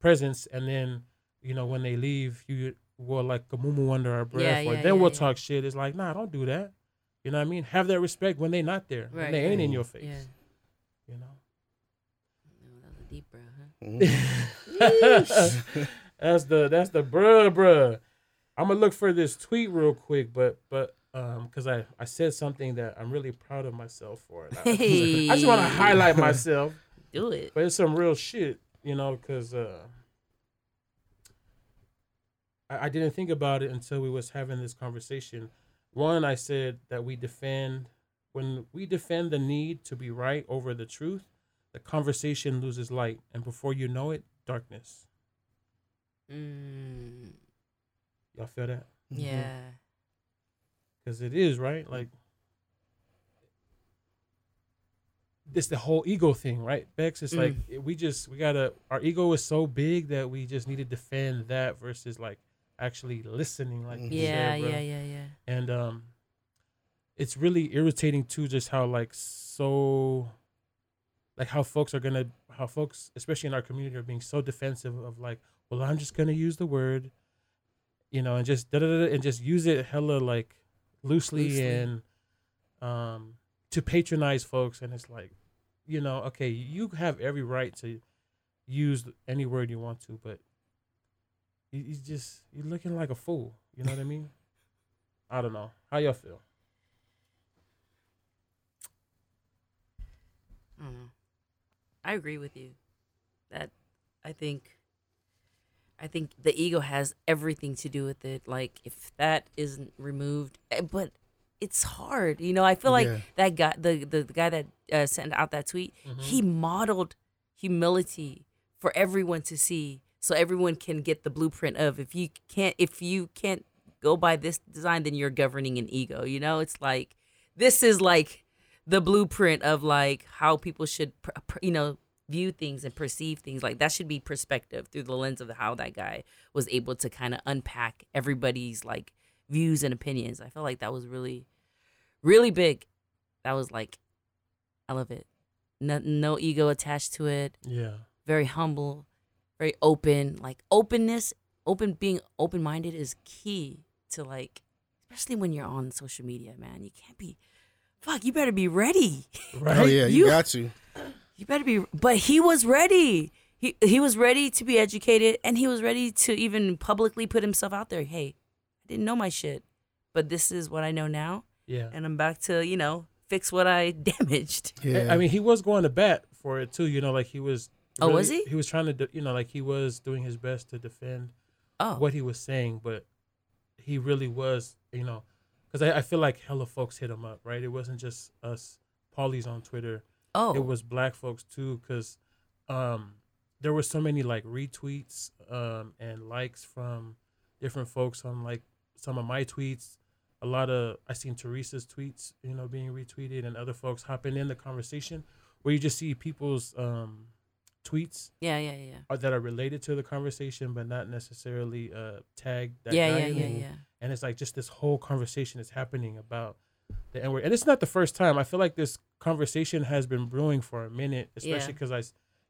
presence and then you know when they leave you will like a moo under our breath Yeah, or yeah, then yeah, we'll talk shit it's like nah don't do that you know what i mean have that respect when they're not there when Right, they ain't in your face Yeah. you know that was a deep breath, huh? Mhm. that's the that's the bruh bruh. I'm gonna look for this tweet real quick, but but um, cause I I said something that I'm really proud of myself for. And I, I just want to highlight myself, Do it. but it's some real shit, you know, cause uh, I, I didn't think about it until we was having this conversation. One, I said that we defend when we defend the need to be right over the truth, the conversation loses light, and before you know it, darkness. Mm, Y'all feel that? yeah. Because it is right like this the whole ego thing right bex it's like we just we gotta our ego is so big that we just need to defend that versus like actually listening like you Yeah, said, bro. yeah, yeah, yeah. and um it's really irritating too just how like so like how folks are gonna how folks especially in our community are being so defensive of like well i'm just gonna use the word you know and just da da da and just use it hella like loosely, Loosely. and um to patronize folks and it's like you know okay you have every right to use any word you want to but you, you just you're looking like a fool you know what i mean i don't know how y'all feel I don't know. I agree with you. That I think I think the ego has everything to do with it. Like if that isn't removed, eh, but it's hard. You know, I feel like Yeah. that guy, the, the the guy that uh, sent out that tweet, he modeled humility for everyone to see, so everyone can get the blueprint of if you can't if you can't go by this design, then you're governing an ego. You know, it's like this is like the blueprint of like how people should pr- pr- you know view things and perceive things like that should be perspective through the lens of how that guy was able to kind of unpack everybody's like views and opinions i felt like that was really really big that was like i love it no, no ego attached to it yeah very humble very open like openness open being open-minded is key to like, especially when you're on social media, man. You can't be, fuck. You better be ready. Right. Oh yeah, you, You- got to. You better be. But he was ready. He he was ready to be educated, and he was ready to even publicly put himself out there. Hey, I didn't know my shit, but this is what I know now, Yeah. and I'm back to you know fix what I damaged. Yeah, I mean, he was going to bat for it too. You know, like he was. Oh, was he? He was trying to, do, you know, like he was doing his best to defend Oh, what he was saying, but he really was, you know, because I, I feel like hella folks hit him up, right? It wasn't just us, Polys on Twitter. Oh, It was black folks too, because um, there were so many like retweets um, and likes from different folks on like some of my tweets. A lot of I seen Teresa's tweets, you know, being retweeted, and other folks hopping in the conversation, where you just see people's um, tweets yeah, yeah, yeah, are, that are related to the conversation, but not necessarily uh, tagged. That yeah, guy yeah, yeah, it. yeah. And it's like just this whole conversation is happening about the N word, and it's not the first time. I feel like this conversation has been brewing for a minute, especially because I,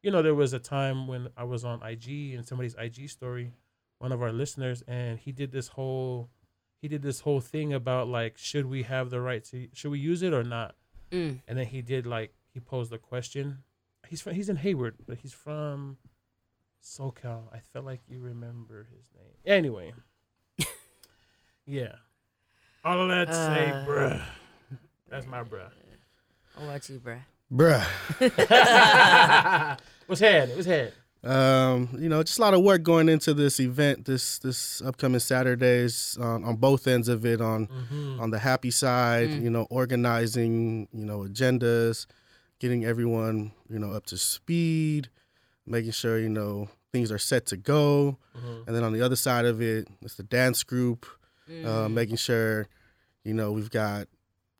you know, there was a time when I was on IG and somebody's IG story, one of our listeners, and he did this whole, he did this whole thing about like, should we have the right to, should we use it or not? Mm. And then he did like he posed a question. He's from he's in Hayward, but he's from SoCal. I felt like you remember his name. Anyway. yeah. All of that to say, Uh. bruh. That's my bruh. I'll watch you, bruh. bruh. What's happening? What's happening? Um, you know, just a lot of work going into this event this this upcoming Saturdays on, on both ends of it. On Mm-hmm. on the HAPI side, Mm. you know, organizing, you know, agendas, getting everyone, you know, up to speed, making sure you know things are set to go, Mm-hmm. and then on the other side of it, it's the dance group, Mm. uh, making sure, you know, we've got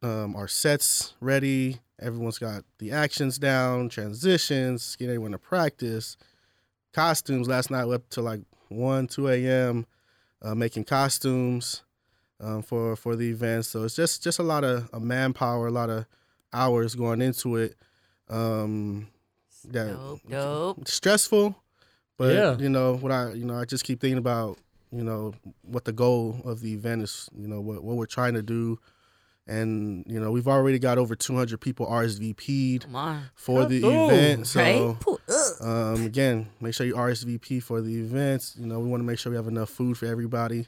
um, our sets ready. Everyone's got the actions down, transitions, getting everyone to practice. Costumes. Last night, we up to like one, two a.m. Uh, making costumes um, for for the event. So it's just just a lot of, of manpower, a lot of hours going into it. Um, yeah, dope, dope. stressful, but Yeah. you know what I you know I just keep thinking about you know what the goal of the event is. You know what what we're trying to do, and you know we've already got over 200 people RSVP'd for the Oh, event. So right? Um, again, make sure you RSVP for the events. You know, we want to make sure we have enough food for everybody.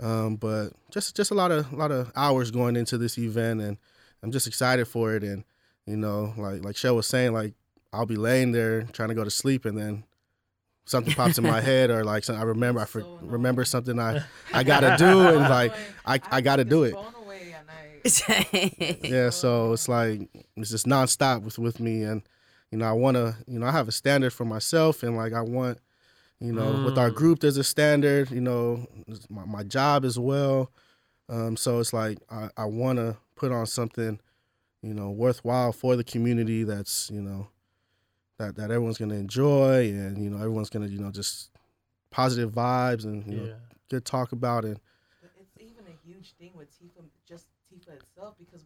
Um, but just just a lot of a lot of hours going into this event, and I'm just excited for it. And you know, like like Shell was saying, like I'll be laying there trying to go to sleep, and then something pops in my head, or like I remember I for, remember something I I gotta do, and like I I gotta do it. phone away at night. yeah so it's like it's just nonstop with with me and you know i want to you know i have a standard for myself and like i want you know with our Mm. group there's a standard you know my, my job as well um so it's like i, I want to put on something you know worthwhile for the community that's you know that that everyone's gonna enjoy and you know everyone's gonna you know just positive vibes and you know Yeah. good talk about it But it's even a huge thing with Tifa, just itself, because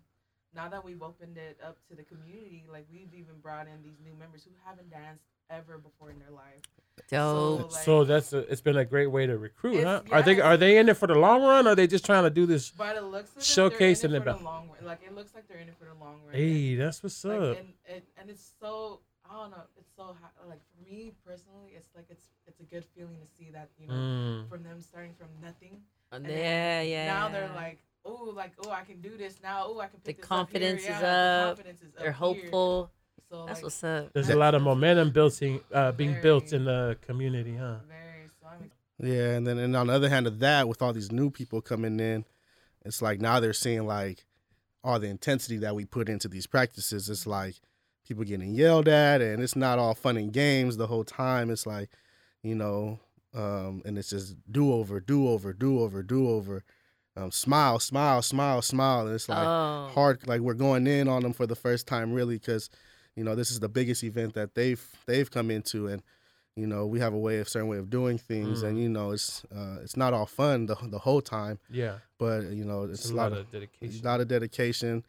now that we've opened it up to the community, like we've even brought in these new members who haven't danced ever before in their life. dope. So, like, So that's a, it's been a great way to recruit, It's- huh? Are they are they in it for the long run? Or are they just trying to do this? by the looks of it, Showcasing they're in it it for about- the long run. Like it looks like they're in it for the long run. Hey, that's what's like, up. and, and and it's so I don't know. It's so ha- like for me personally, it's like it's it's a good feeling to see that you know Mm. from them starting from nothing. And yeah, then yeah. Now they're like, oh, like oh, I can do this now. Oh, I can. The Pick this confidence up here. is yeah, the up. confidence is up. they're up here. hopeful. So That's like, what's up. There's a lot of momentum building, uh, being built in the community, huh? very. So Yeah, and then and on the other hand of that, with all these new people coming in, it's like now they're seeing like all the intensity that we put into these practices. It's like people getting yelled at, and it's not all fun and games the whole time. It's like, you know, um, and it's just do over, do over, do over, do over, um, smile, smile, smile, smile, and it's like oh, hard. Like we're going in on them for the first time, really, because you know this is the biggest event that they've they've come into, and you know we have a way, of certain way of doing things, and you know it's uh, it's not all fun the the whole time, Yeah, but you know it's, it's, a lot of dedication. a lot of dedication.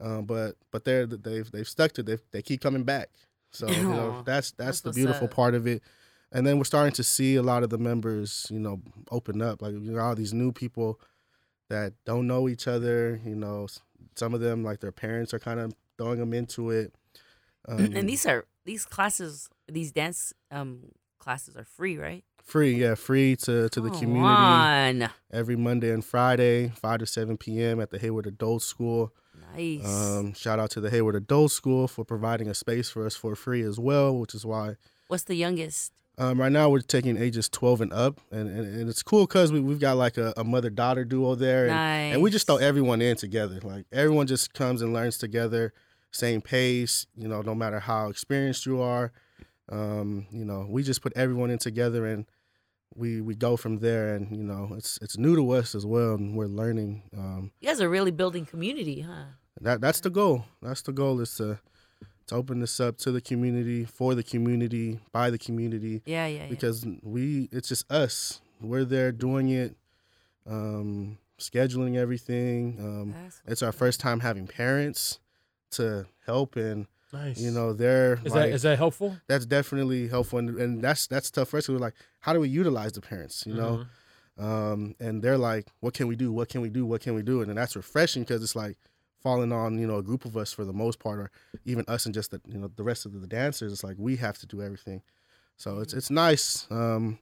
Um, but but they're they've they've stuck to it. They they keep coming back. So you know that's that's that's the beautiful up. part of it. And then we're starting to see a lot of the members, you know, open up. Like you know, all these new people that don't know each other. You know, some of them like their parents are kind of throwing them into it. Um, and these are these classes, these dance um classes are free, right? free, yeah, free to to the community on. every Monday and Friday, five to seven p.m. at the Hayward Adult School. Nice. Um, shout out to the Hayward Adult School for providing a space for us for free as well, which is why What's the youngest? Um, right now we're taking ages 12 and up. And, and, and it's cool because we, we've got like a, a mother daughter duo there. And, nice. and we just throw everyone in together. Like everyone just comes and learns together, same pace, you know, no matter how experienced you are. Um, you know, we just put everyone in together and we we go from there and you know it's it's new to us as well and we're learning um, You guys are really building community, huh? that that's the goal. That's the goal is to to open this up to the community, for the community, by the community, Yeah, yeah, yeah. because we it's just us. We're there doing it, um, scheduling everything. Um, it's our first time having parents to help, and Nice. you know they're is like, that is that helpful? that's definitely helpful, and, and that's that's tough for us. 'cause We're like, how do we utilize the parents? You know, Mhm. um, and they're like, "What can we do? What can we do? What can we do?" And then that's refreshing because it's like falling on you know a group of us for the most part, or even us and just the you know the rest of the dancers. It's like we have to do everything, so it's it's nice. Um,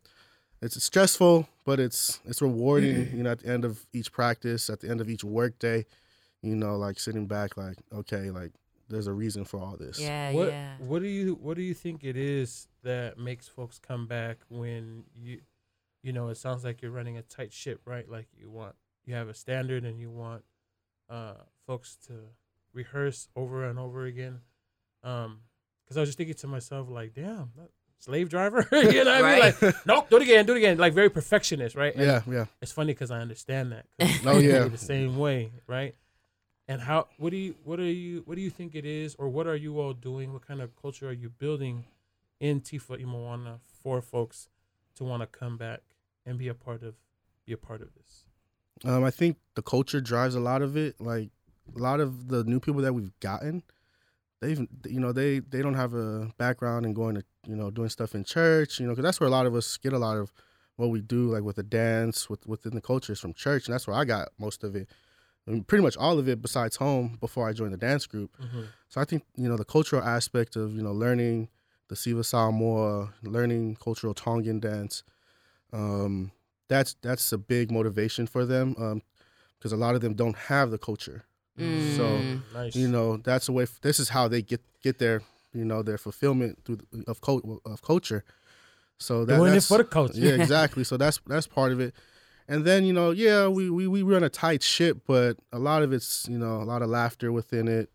it's stressful, but it's it's rewarding. You know, at the end of each practice, at the end of each work day, you know, like sitting back, like okay, like there's a reason for all this. yeah, what yeah. what do you what do you think it is that makes folks come back when you you know it sounds like you're running a tight ship right like you want you have a standard and you want uh folks to rehearse over and over again um because i was just thinking to myself like damn that slave driver you know what i mean like nope do it again do it again like very perfectionist right And Yeah, yeah. it's funny because i understand that. Oh, yeah. the same way right and how what do you what are you what do you think it is or what are you all doing what kind of culture are you building in tifa imawana for folks to want to come back and be a part of be a part of this Um, I think the culture drives a lot of it. Like a lot of the new people that we've gotten, they've you know they they don't have a background in going to you know doing stuff in church. You know, because that's where a lot of us get a lot of what we do, like with the dance, with within the culture is from church, and that's where I got most of it. I mean, pretty much all of it besides home before I joined the dance group. mm-hmm. So I think you know the cultural aspect of you know learning the Siva Samoa, learning cultural Tongan dance, um, that's that's a big motivation for them because a lot of them don't have the culture. So Mm. nice you know that's a way. f- this is how they get get their you know their fulfillment through the, of cult of culture. So that, doing it that's for the culture yeah, exactly. So that's that's part of it. And then you know, yeah, we, we we run a tight ship, but a lot of it's you know a lot of laughter within it.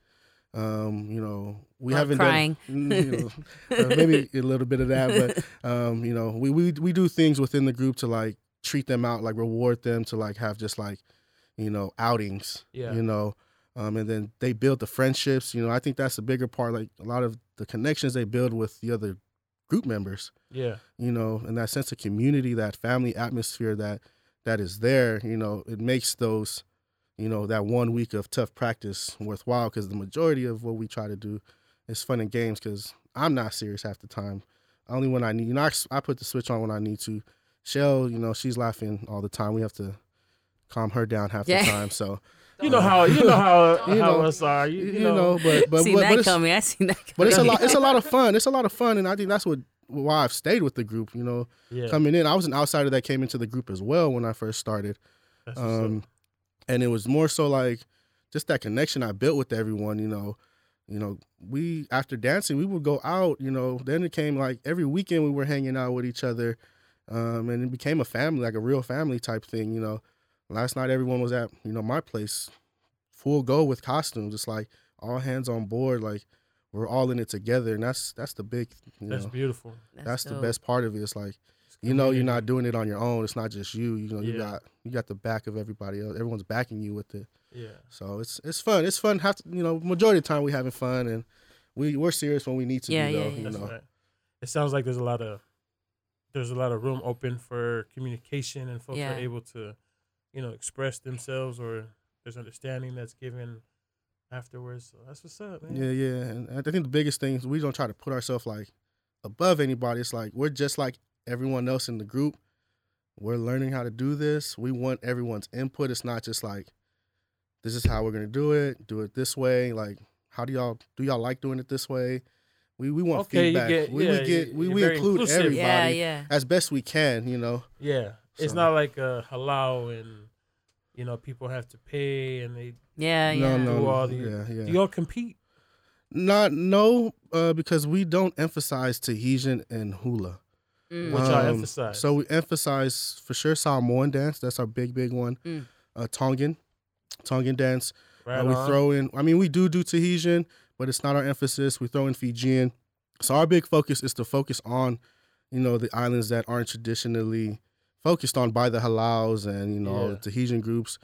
Um, you know, we Lot haven't crying. done you know, uh, maybe a little bit of that, but um, you know, we, we we do things within the group to like treat them out, like reward them to like have just like you know outings. Yeah. You know, um, and then they build the friendships. You know, I think that's the bigger part. Like a lot of the connections they build with the other group members yeah you know, and that sense of community, that family atmosphere that that is there, you know, it makes those, you know, that one week of tough practice worthwhile because the majority of what we try to do is fun and games because I'm not serious half the time. Only when I need, you know, I, I put the switch on when I need to. Shell, you know, she's laughing all the time. We have to calm her down half Yeah. the time. So, you know how you know how You how know, us are you, you, you know, know, but but, seen but, that but it's, coming. I seen that coming. but it's a lot. It's a lot of fun. It's a lot of fun, and I think that's what why I've stayed with the group. You know, yeah coming in. I was an outsider that came into the group as well when I first started. that's. Um, and it was more so like just that connection I built with everyone, you know. You know, we after dancing, we would go out, you know, then it came like every weekend we were hanging out with each other. Um, and it became a family, like a real family type thing, you know. Last night everyone was at, you know, my place, full go with costumes. It's like all hands on board, like we're all in it together. And that's that's the big you that's know, beautiful that's the best part of it. It's like It's you know you're not doing it on your own. It's not just you. You know you Yeah. got you got the back of everybody else. Everyone's backing you with it. yeah So it's it's fun. It's fun. Have to you know majority of the time we having fun and we we're serious when we need to Yeah, be yeah, though. yeah. You That's know. right. It sounds like there's a lot of there's a lot of room open for communication and folks Yeah. are able to, you know, express themselves or there's understanding that's given afterwards. So that's what's up, man. Yeah, yeah. And I think the biggest thing is we don't try to put ourselves like above anybody. It's like we're just like everyone else in the group. we're learning how to do this. We want everyone's input. It's not just like this is how we're gonna do it. Do it this way. Like, how do y'all do? Y'all like doing it this way? We we want Okay, feedback. get- we, yeah, we get we, we include inclusive. everybody Yeah, yeah. as best we can. You know. Yeah, it's So- not like a halau and you know people have to pay and they Yeah, yeah. No, no, Do all the- yeah, yeah. do y'all compete. Not no, uh, because we don't emphasize Tahitian and hula. Mm. What y'all Um, emphasize? So we emphasize for sure Samoan dance. That's our big, big one. Mm. Uh, Tongan, Tongan dance. right Uh, we on. throw in. I mean, we do do Tahitian, but it's not our emphasis. We throw in Fijian. So our big focus is to focus on, you know, the islands that aren't traditionally focused on by the halaus and you know Yeah. Tahitian groups.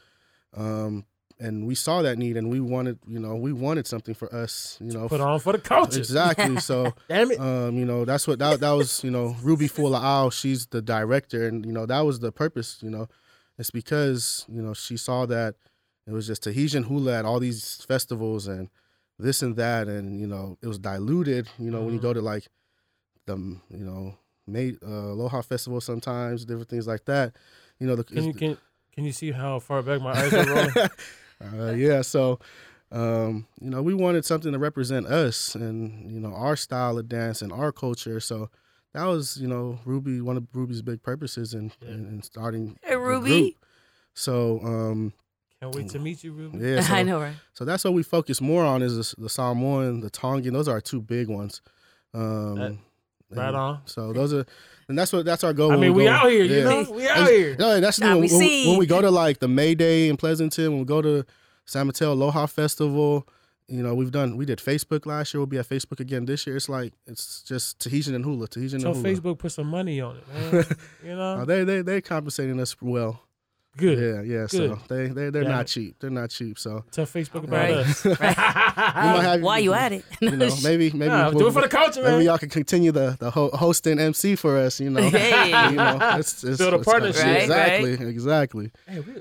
Um, and we saw that need, and we wanted, you know, we wanted something for us, you know, put on for the culture. exactly. So Damn it. um, you know, that's what that that was, you know, Ruby Fula'au, she's the director and you know, that was the purpose, you know. It's because, you know, she saw that it was just Tahitian hula at all these festivals and this and that and you know, it was diluted, you know, when you go to like the you know, May uh, Aloha festival sometimes, different things like that. You know, the Can you can can you see how far back my eyes are rolling? uh, yeah, so um, you know, we wanted something to represent us and you know our style of dance and our culture. So that was you know Ruby one of Ruby's big purposes in, Yeah. in, in starting. Hey, the Ruby. group. So um, Can't wait to meet you, Ruby. yeah, so, I know, right? so that's what we focus more on is the, the Samoan, the Tongan. Those are our two big ones. Um, That- Right and on. So those are, and that's what that's our goal. I mean, we go- out here, you know, we out And- here. No, that's the thing. When, when, when we go to like the May Day in Pleasanton, when we go to San Mateo Aloha Festival, you know, we've done we did Facebook last year. We'll be at Facebook again this year. It's like it's just Tahitian and hula, Tahitian So and hula. So Facebook put some money on it, man. you know, Uh, they they they compensating us well. Good. Yeah, yeah. So they they they're Damn not it. cheap. They're not cheap. So Tell Facebook about Right. us. might have- Why you at it? you know maybe maybe Nah, do we'll- it for the culture, maybe man. y'all can continue the the ho- hosting MC for us. You know, Hey. you know, it's, it's, Build a it's- partnership. Right, exactly, exactly. Hey, we,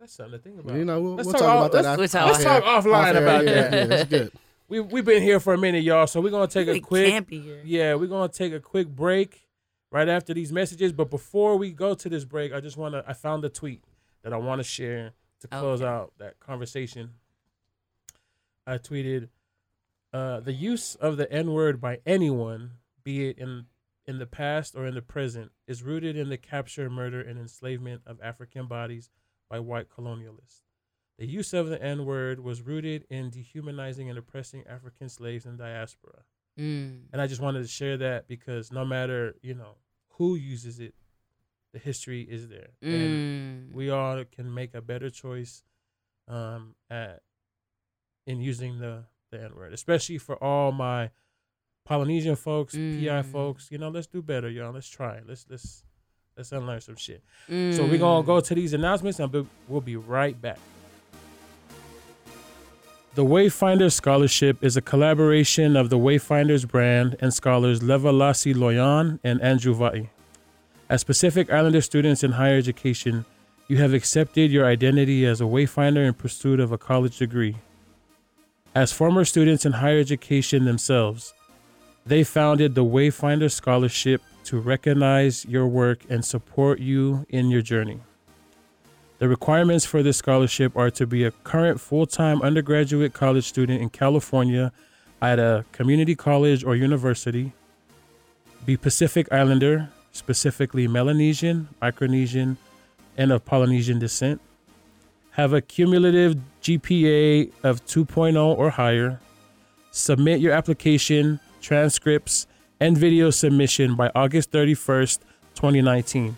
that's something to think about. You know, we'll, Let's we'll talk talk, all- about that. let's- after- let's talk off offline Off about yeah, that. Yeah, that's good. we we've been here for a minute, y'all. So we're gonna take a Really quick campy here. Yeah, we're gonna take a quick break right after these messages. But before we go to this break, I just wanna I found a tweet that I wanna share to close Okay. out that conversation. I tweeted uh, the use of the N word by anyone, be it in in the past or in the present, is rooted in the capture, murder, and enslavement of African bodies by white colonialists. The use of the N word was rooted in dehumanizing and oppressing African slaves in diaspora. Mm. And I just wanted to share that because no matter, you know, who uses it, the history is there. And Mm. we all can make a better choice um at in using the the N word. Especially for all my Polynesian folks, PI Mm. folks, you know, let's do better, y'all. Let's try it. Let's let's let's unlearn some shit. So Mm. we're gonna go to these announcements and we'll be right back. The Wayfinder Scholarship is a collaboration of the Wayfinders brand and scholars Levalasi Loyan and Andrew Vai. As Pacific Islander students in higher education, you have accepted your identity as a Wayfinder in pursuit of a college degree. As former students in higher education themselves, they founded the Wayfinder Scholarship to recognize your work and support you in your journey. The requirements for this scholarship are to be a current full time undergraduate college student in California at a community college or university, be Pacific Islander, specifically Melanesian, Micronesian, and of Polynesian descent, have a cumulative GPA of 2.0 or higher, submit your application, transcripts, and video submission by August 31st, 2019.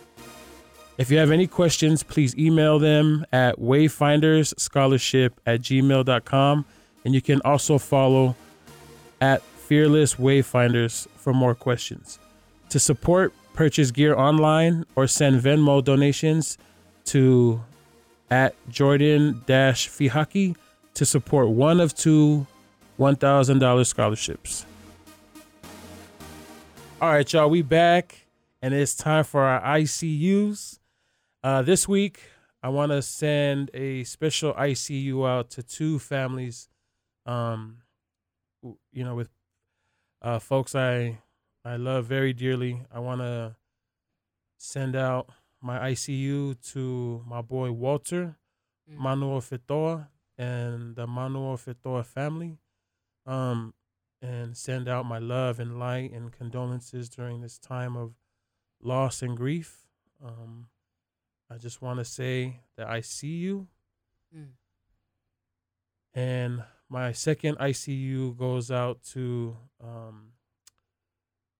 If you have any questions, please email them at wayfindersscholarship at gmail.com. And you can also follow at Fearless Wayfinders for more questions. To support, purchase gear online or send Venmo donations to at Jordan Fihaki to support one of two $1,000 scholarships. All right, y'all, we back, and it's time for our ICUs. Uh, this week, I want to send a special ICU out to two families, um, you know, with uh, folks I I love very dearly. I want to send out my ICU to my boy Walter Mm. Manuel Fitoa and the Manuel Fitoa family. Um, and send out my love and light and condolences during this time of loss and grief. Um, I just want to say that I see you. Mm. And my second ICU goes out to um,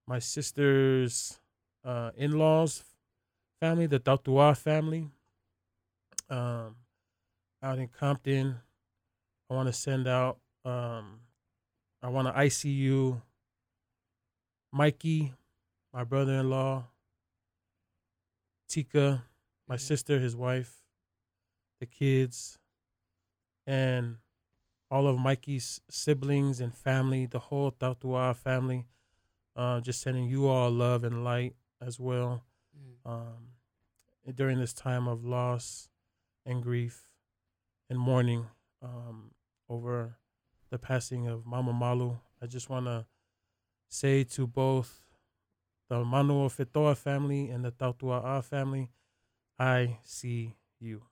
my sister's uh, in laws family, the Tautua family, um, out in Compton. I want to send out, um, I want to ICU Mikey, my brother in law, Tika, my sister, his wife, the kids, and all of Mikey's siblings and family, the whole Tautua family. Uh, just sending you all love and light as well Mm. um, during this time of loss and grief and mourning um, over the passing of Mama Malu. I just want to say to both the Manuel Fitoa family and the Tautua'a family, I see you.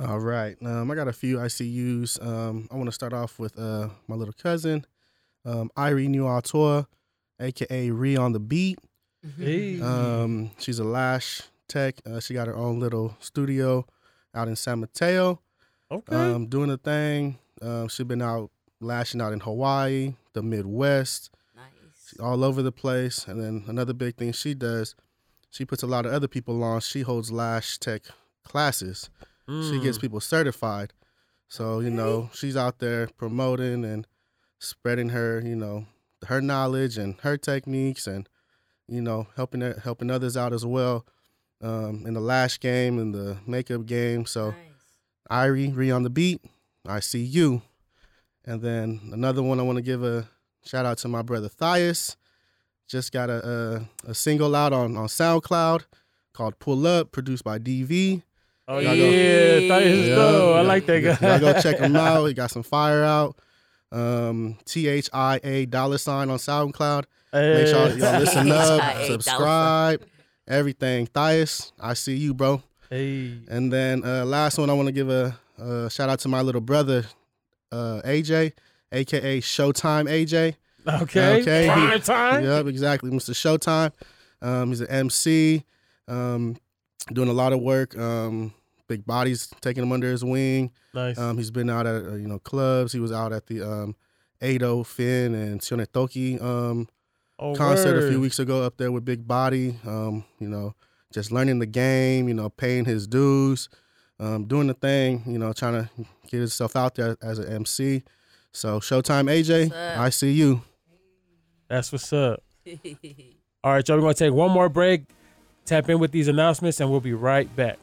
All right. Um, I got a few ICUs. Um, I want to start off with uh my little cousin, um, Irie Niuatoa, aka Re on the beat. Hey. Um, she's a lash tech. Uh, she got her own little studio out in San Mateo. Okay. Um, doing the thing. Um, she's been out lashing out in Hawaii, the Midwest, Nice. all over the place. And then another big thing she does, she puts a lot of other people on. She holds lash tech classes. She gets Mm. people certified. So, you know, she's out there promoting and spreading her, you know, her knowledge and her techniques and, you know, helping helping others out as well. Um, in the lash game and the makeup game. So nice. Irie, Ree on the beat, I see you. And then another one I want to give a shout out to my brother Thias. Just got a, a a single out on on SoundCloud called Pull Up, produced by DV. Oh Y'all yeah, go- that is Yeah, dope. I like that guy. Y'all go check him out. He got some fire out. Um, T H I A dollar sign on SoundCloud. Hey. Make sure Hey. y'all listen up, subscribe, everything. Thias, I see you, bro. Hey. And then uh, last one, I want to give a, a shout out to my little brother, uh, AJ, aka Showtime AJ. Okay. Okay. Prime time. Yep, exactly, Mr. Showtime. Um, he's an MC, um, doing a lot of work. Um, Big Body's taking him under his wing. Nice. Um, he's been out at uh, you know clubs. He was out at the um, Ado Finn and Shonetoki um, oh, concert a few weeks ago up there with Big Body. Um, you know, just learning the game. You know, paying his dues, um, doing the thing. You know, trying to get himself out there as an MC. So Showtime AJ, I see you. That's what's up. All right, y'all. We're gonna take one more break. Tap in with these announcements, and we'll be right back.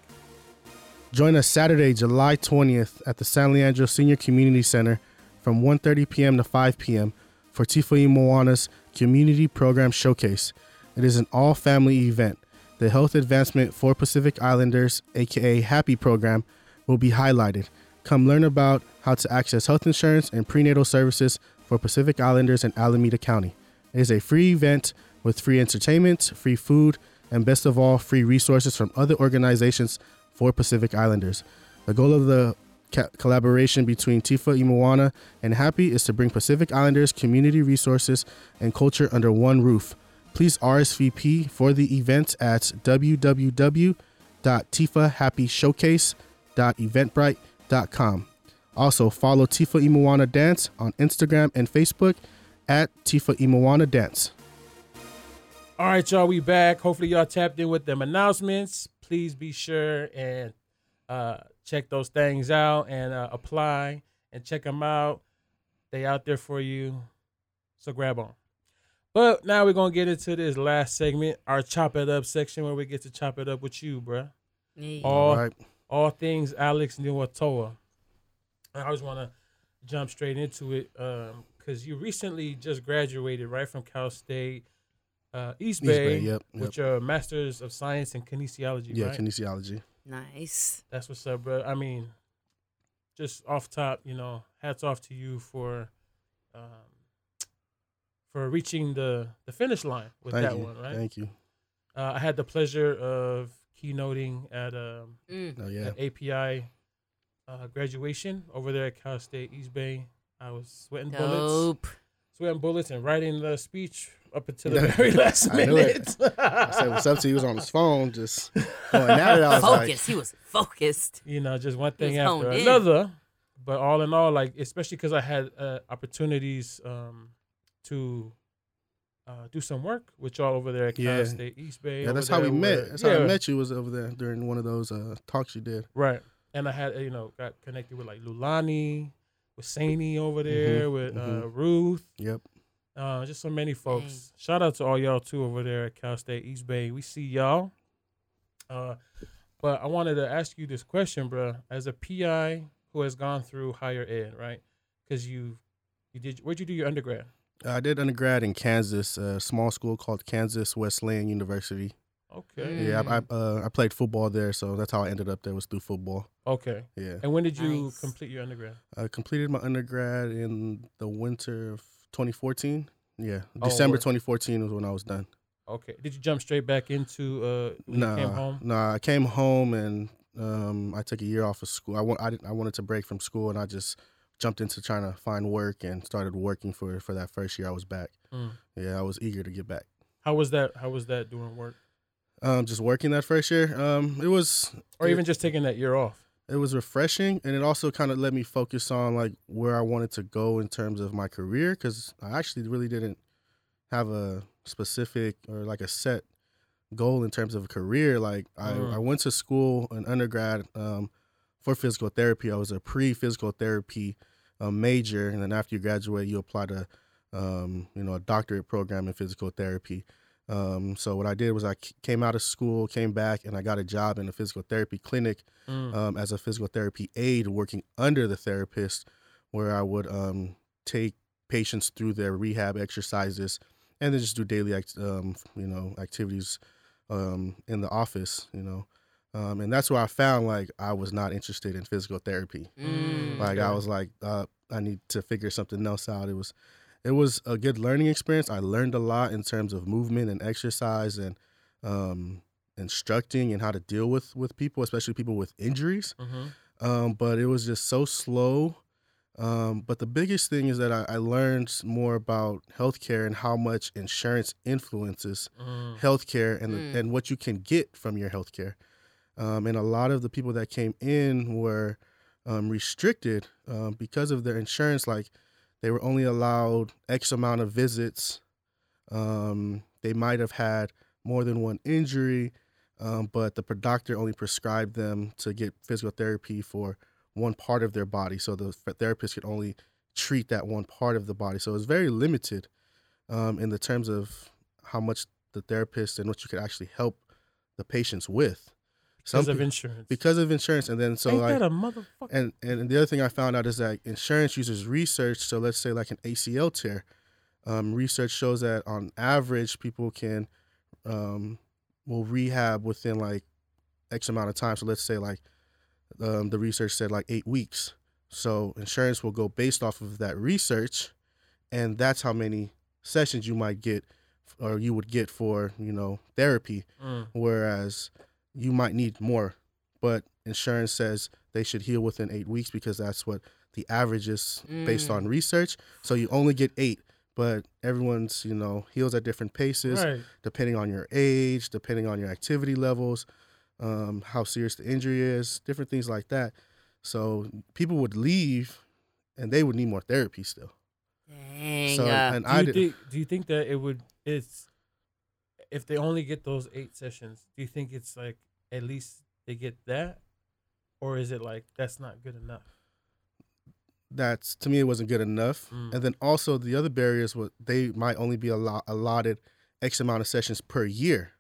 Join us Saturday, July 20th at the San Leandro Senior Community Center from 1:30 p.m. to 5 p.m. for Tifa i Moana's Community Program Showcase. It is an all-family event. The Health Advancement for Pacific Islanders, aka HAPI program, will be highlighted. Come learn about how to access health insurance and prenatal services for Pacific Islanders in Alameda County. It is a free event with free entertainment, free food, and best of all, free resources from other organizations for Pacific Islanders. The goal of the collaboration between Tifa i Moana and HAPI is to bring Pacific Islanders community resources and culture under one roof. Please RSVP for the event at www.tifahapishowcase.eventbrite.com. Also, follow Tifa i Moana Dance on Instagram and Facebook at Tifa i Moana Dance. All right, y'all. We back. Hopefully, y'all tapped in with them announcements. Please be sure and uh, check those things out and uh, apply and check them out. They out there for you. So grab on. But now we're gonna get into this last segment, our chop it up section, where we get to chop it up with you, bruh. Yeah. All All right. all things Alex Niuatoa. I always want to jump straight into it because you recently just graduated right from Cal State, uh, East, East Bay, Bay, yep, yep. with your Master's of Science in Kinesiology. Yeah, right? kinesiology. Nice. That's what's up, bro. I mean, just off top, you know, hats off to you for um, for reaching the the finish line with Thank that you. one, right? Thank you. Uh, I had the pleasure of keynoting at um, Mm. Oh yeah. at API uh, graduation over there at Cal State East Bay. I was sweating bullets, sweating bullets, and writing the speech up until the very last I knew minute. it. I said what's up to you. He was on his phone, just going at it. I was like, Focus. he was focused. you know, just one thing was after honed in. another. But all in all, like especially because I had uh, opportunities um, to uh, do some work with y'all over there at Cal Yeah. State East Bay. yeah, over that's how we there met. That's yeah, how I met you. Was over there during one of those uh, talks you did. Right. And I had, uh, you know, got connected with like Lulani, with Saini over there, with uh, mhm. Ruth, Yep. uh, just so many folks. Shout out to all y'all too over there at Cal State East Bay. We see y'all. Uh, but I wanted to ask you this question, bro. As a PI who has gone through higher ed, right? Because you, you did. Where'd you do your undergrad? I did undergrad in Kansas, a small school called Kansas Wesleyan University. Okay. Yeah, I I, uh, I played football there, so that's how I ended up there was through football. Okay. Yeah, And when did you Nice. complete your undergrad? I completed my undergrad in the winter of 2014. Yeah, Oh, December word. 2014 was when I was done. Okay. Did you jump straight back into uh when you Nah, came home? nah, I came home and um, I took a year off of school. I want I, didn't, I wanted to break from school, and I just jumped into trying to find work and started working for for that first year I was back. Mm. Yeah, I was eager to get back. How was that? How was that doing work? Um, just working that first year. Um, it was Or it- even just taking that year off? it was refreshing and it also kind of let me focus on like where I wanted to go in terms of my career because I actually really didn't have a specific or like a set goal in terms of a career. Like Mhm. I, I went to school in undergrad um, for physical therapy. I was a pre physical therapy uh, major, and then after you graduate, you apply to um, you know a doctorate program in physical therapy. Um, so what I did was I came out of school, came back, and I got a job in a physical therapy clinic Mm. um, as a physical therapy aide working under the therapist, where I would um, take patients through their rehab exercises and then just do daily, act- um, you know, activities um, in the office, you know. Um, and that's where I found like I was not interested in physical therapy. Mm. Like I was like, uh, I need to figure something else out. It was, it was a good learning experience. I learned a lot in terms of movement and exercise and um, instructing and how to deal with with people, especially people with injuries. Mm-hmm. Um, but it was just so slow. Um, but the biggest thing is that I, I learned more about healthcare and how much insurance influences Mm. healthcare and Mm. and what you can get from your healthcare. Um, and a lot of the people that came in were um, restricted um, because of their insurance. Like they were only allowed X amount of visits. Um, they might have had more than one injury, um, but the doctor only prescribed them to get physical therapy for one part of their body. So the therapist could only treat that one part of the body. So it's very limited um, in the terms of how much the therapist and what you could actually help the patients with. Because of insurance. because of insurance, and then so Ain't like that a motherfucker? and and the other thing I found out is that insurance uses research. So let's say like an ACL tear, um, research shows that on average people can um, will rehab within like X amount of time. So let's say like um, the research said like eight weeks. So insurance will go based off of that research, and that's how many sessions you might get or you would get for you know therapy Mm. whereas you might need more. But insurance says they should heal within eight weeks because that's what the average is based Mm. on research. So you only get eight, but everyone's you know heals at different paces Right. depending on your age, depending on your activity levels, um, how serious the injury is, different things like that. So people would leave, and they would need more therapy still. Dang. So uh, and Do I did. think, do you think that it would it's if they only get those eight sessions, do you think it's like at least they get that? Or is it like that's not good enough? that's to me it wasn't good enough Mm. and then also the other barriers were they might only be allo- allotted x amount of sessions per year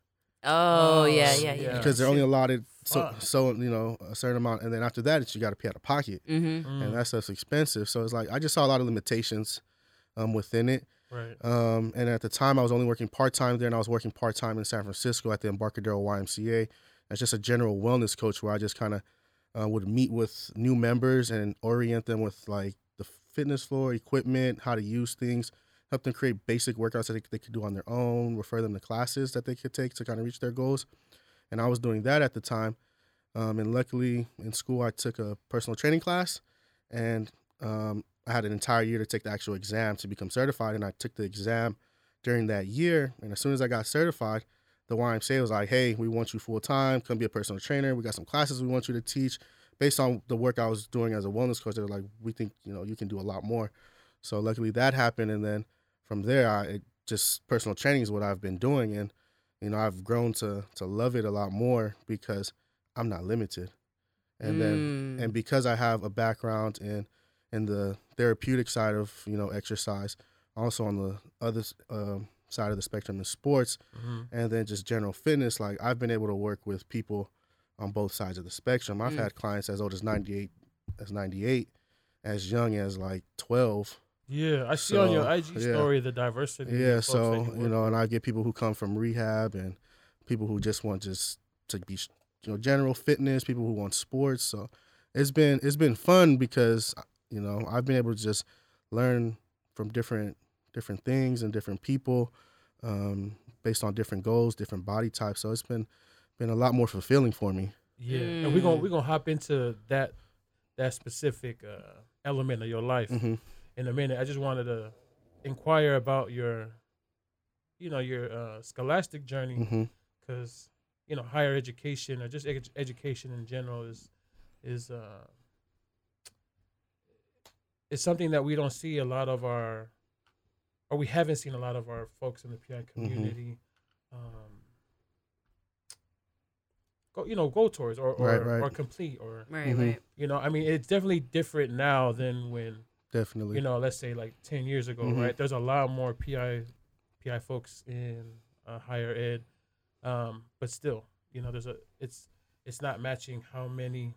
oh, yeah, Oh, yeah, yeah. yeah. because they're only allotted so Fuck. so you know a certain amount and then after that it's you got to pay out of pocket Mm-hmm. Mm. and that stuff's expensive so it's like i just saw a lot of limitations um, within it right. um, and at the time i was only working part-time there and i was working part-time in san francisco at the embarcadero ymca as just a general wellness coach where i just kind of uh, would meet with new members and orient them with like the fitness floor equipment how to use things help them create basic workouts that they, they could do on their own, refer them to classes that they could take to kind of reach their goals. And I was doing that at the time. Um, and luckily, in school, I took a personal training class, and um, I had an entire year to take the actual exam to become certified. And I took the exam during that year. And as soon as I got certified, the YMCA was like, "Hey, we want you full time. Come be a personal trainer. We got some classes we want you to teach." Based on the work I was doing as a wellness coach, they were like, "We think you know you can do a lot more." So luckily that happened, and then from there, I it just personal training is what I've been doing, and you know I've grown to to love it a lot more because I'm not limited, and then Mm. and because I have a background in in the therapeutic side of you know exercise, also on the other um, side of the spectrum in sports, Mhm. and then just general fitness. Like I've been able to work with people on both sides of the spectrum. I've Mm. had clients as old as 98, as 98, as young as like 12. Yeah, I see on your IG yeah. story the diversity. Yeah, so you you know, and I get people who come from rehab and people who just want just to be, you know, general fitness. People who want sports. So it's been it's been fun because you know I've been able to just learn from different different things and different people, um, based on different goals, different body types. So it's been been a lot more fulfilling for me. Yeah, and we're gonna Mm. we're gonna hop into that that specific uh, element of your life hmm in a minute. I just wanted to inquire about your, you know, your uh, scholastic journey because you know higher education or just ed- education in general is is uh is something that we don't see a lot of our or we haven't seen a lot of our folks in the PI Mm-hmm. community um go you know go towards or or, Right, right. or complete or Right, Mhm. right. you know I mean it's definitely different now than when Definitely. you know let's say like 10 years ago Mhm. right there's a lot more pi pi folks in uh, higher ed um but still you know there's a it's it's not matching how many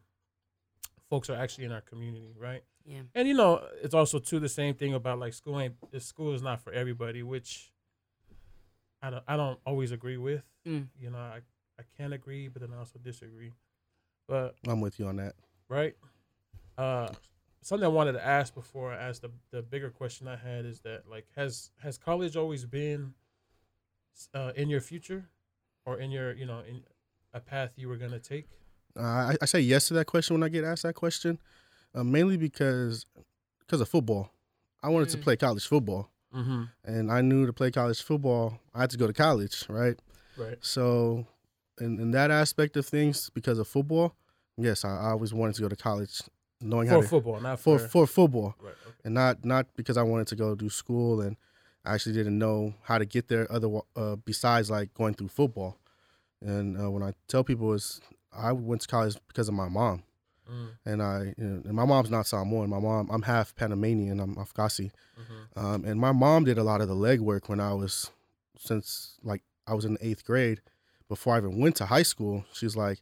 folks are actually in our community right Yeah. and you know it's also too the same thing about like school ain't the school is not for everybody which i don't i don't always agree with Mm. you know i i can agree but then i also disagree but I'm with you on that. right? Uh, something I wanted to ask before I asked the the bigger question I had is that like has has college always been uh, in your future, or in your you know in a path you were gonna take? Uh, I, I say yes to that question when I get asked that question, uh, mainly because because of football. I wanted to Mm. play college football, Mm-hmm. and I knew to play college football, I had to go to college, right? Right. So, in, in that aspect of things, because of football, yes, I, I always wanted to go to college, knowing how For to football, not for for, for football, right. Okay. and not not because I wanted to go do school and I actually didn't know how to get there other uh, besides like going through football. And uh, when I tell people is I went to college because of my mom, Mm, and I you know, and my mom's not Samoan. My mom I'm half Panamanian. I'm afakasi, mhm. um, and my mom did a lot of the legwork when I was since like I was in the eighth grade. Before I even went to high school, she's like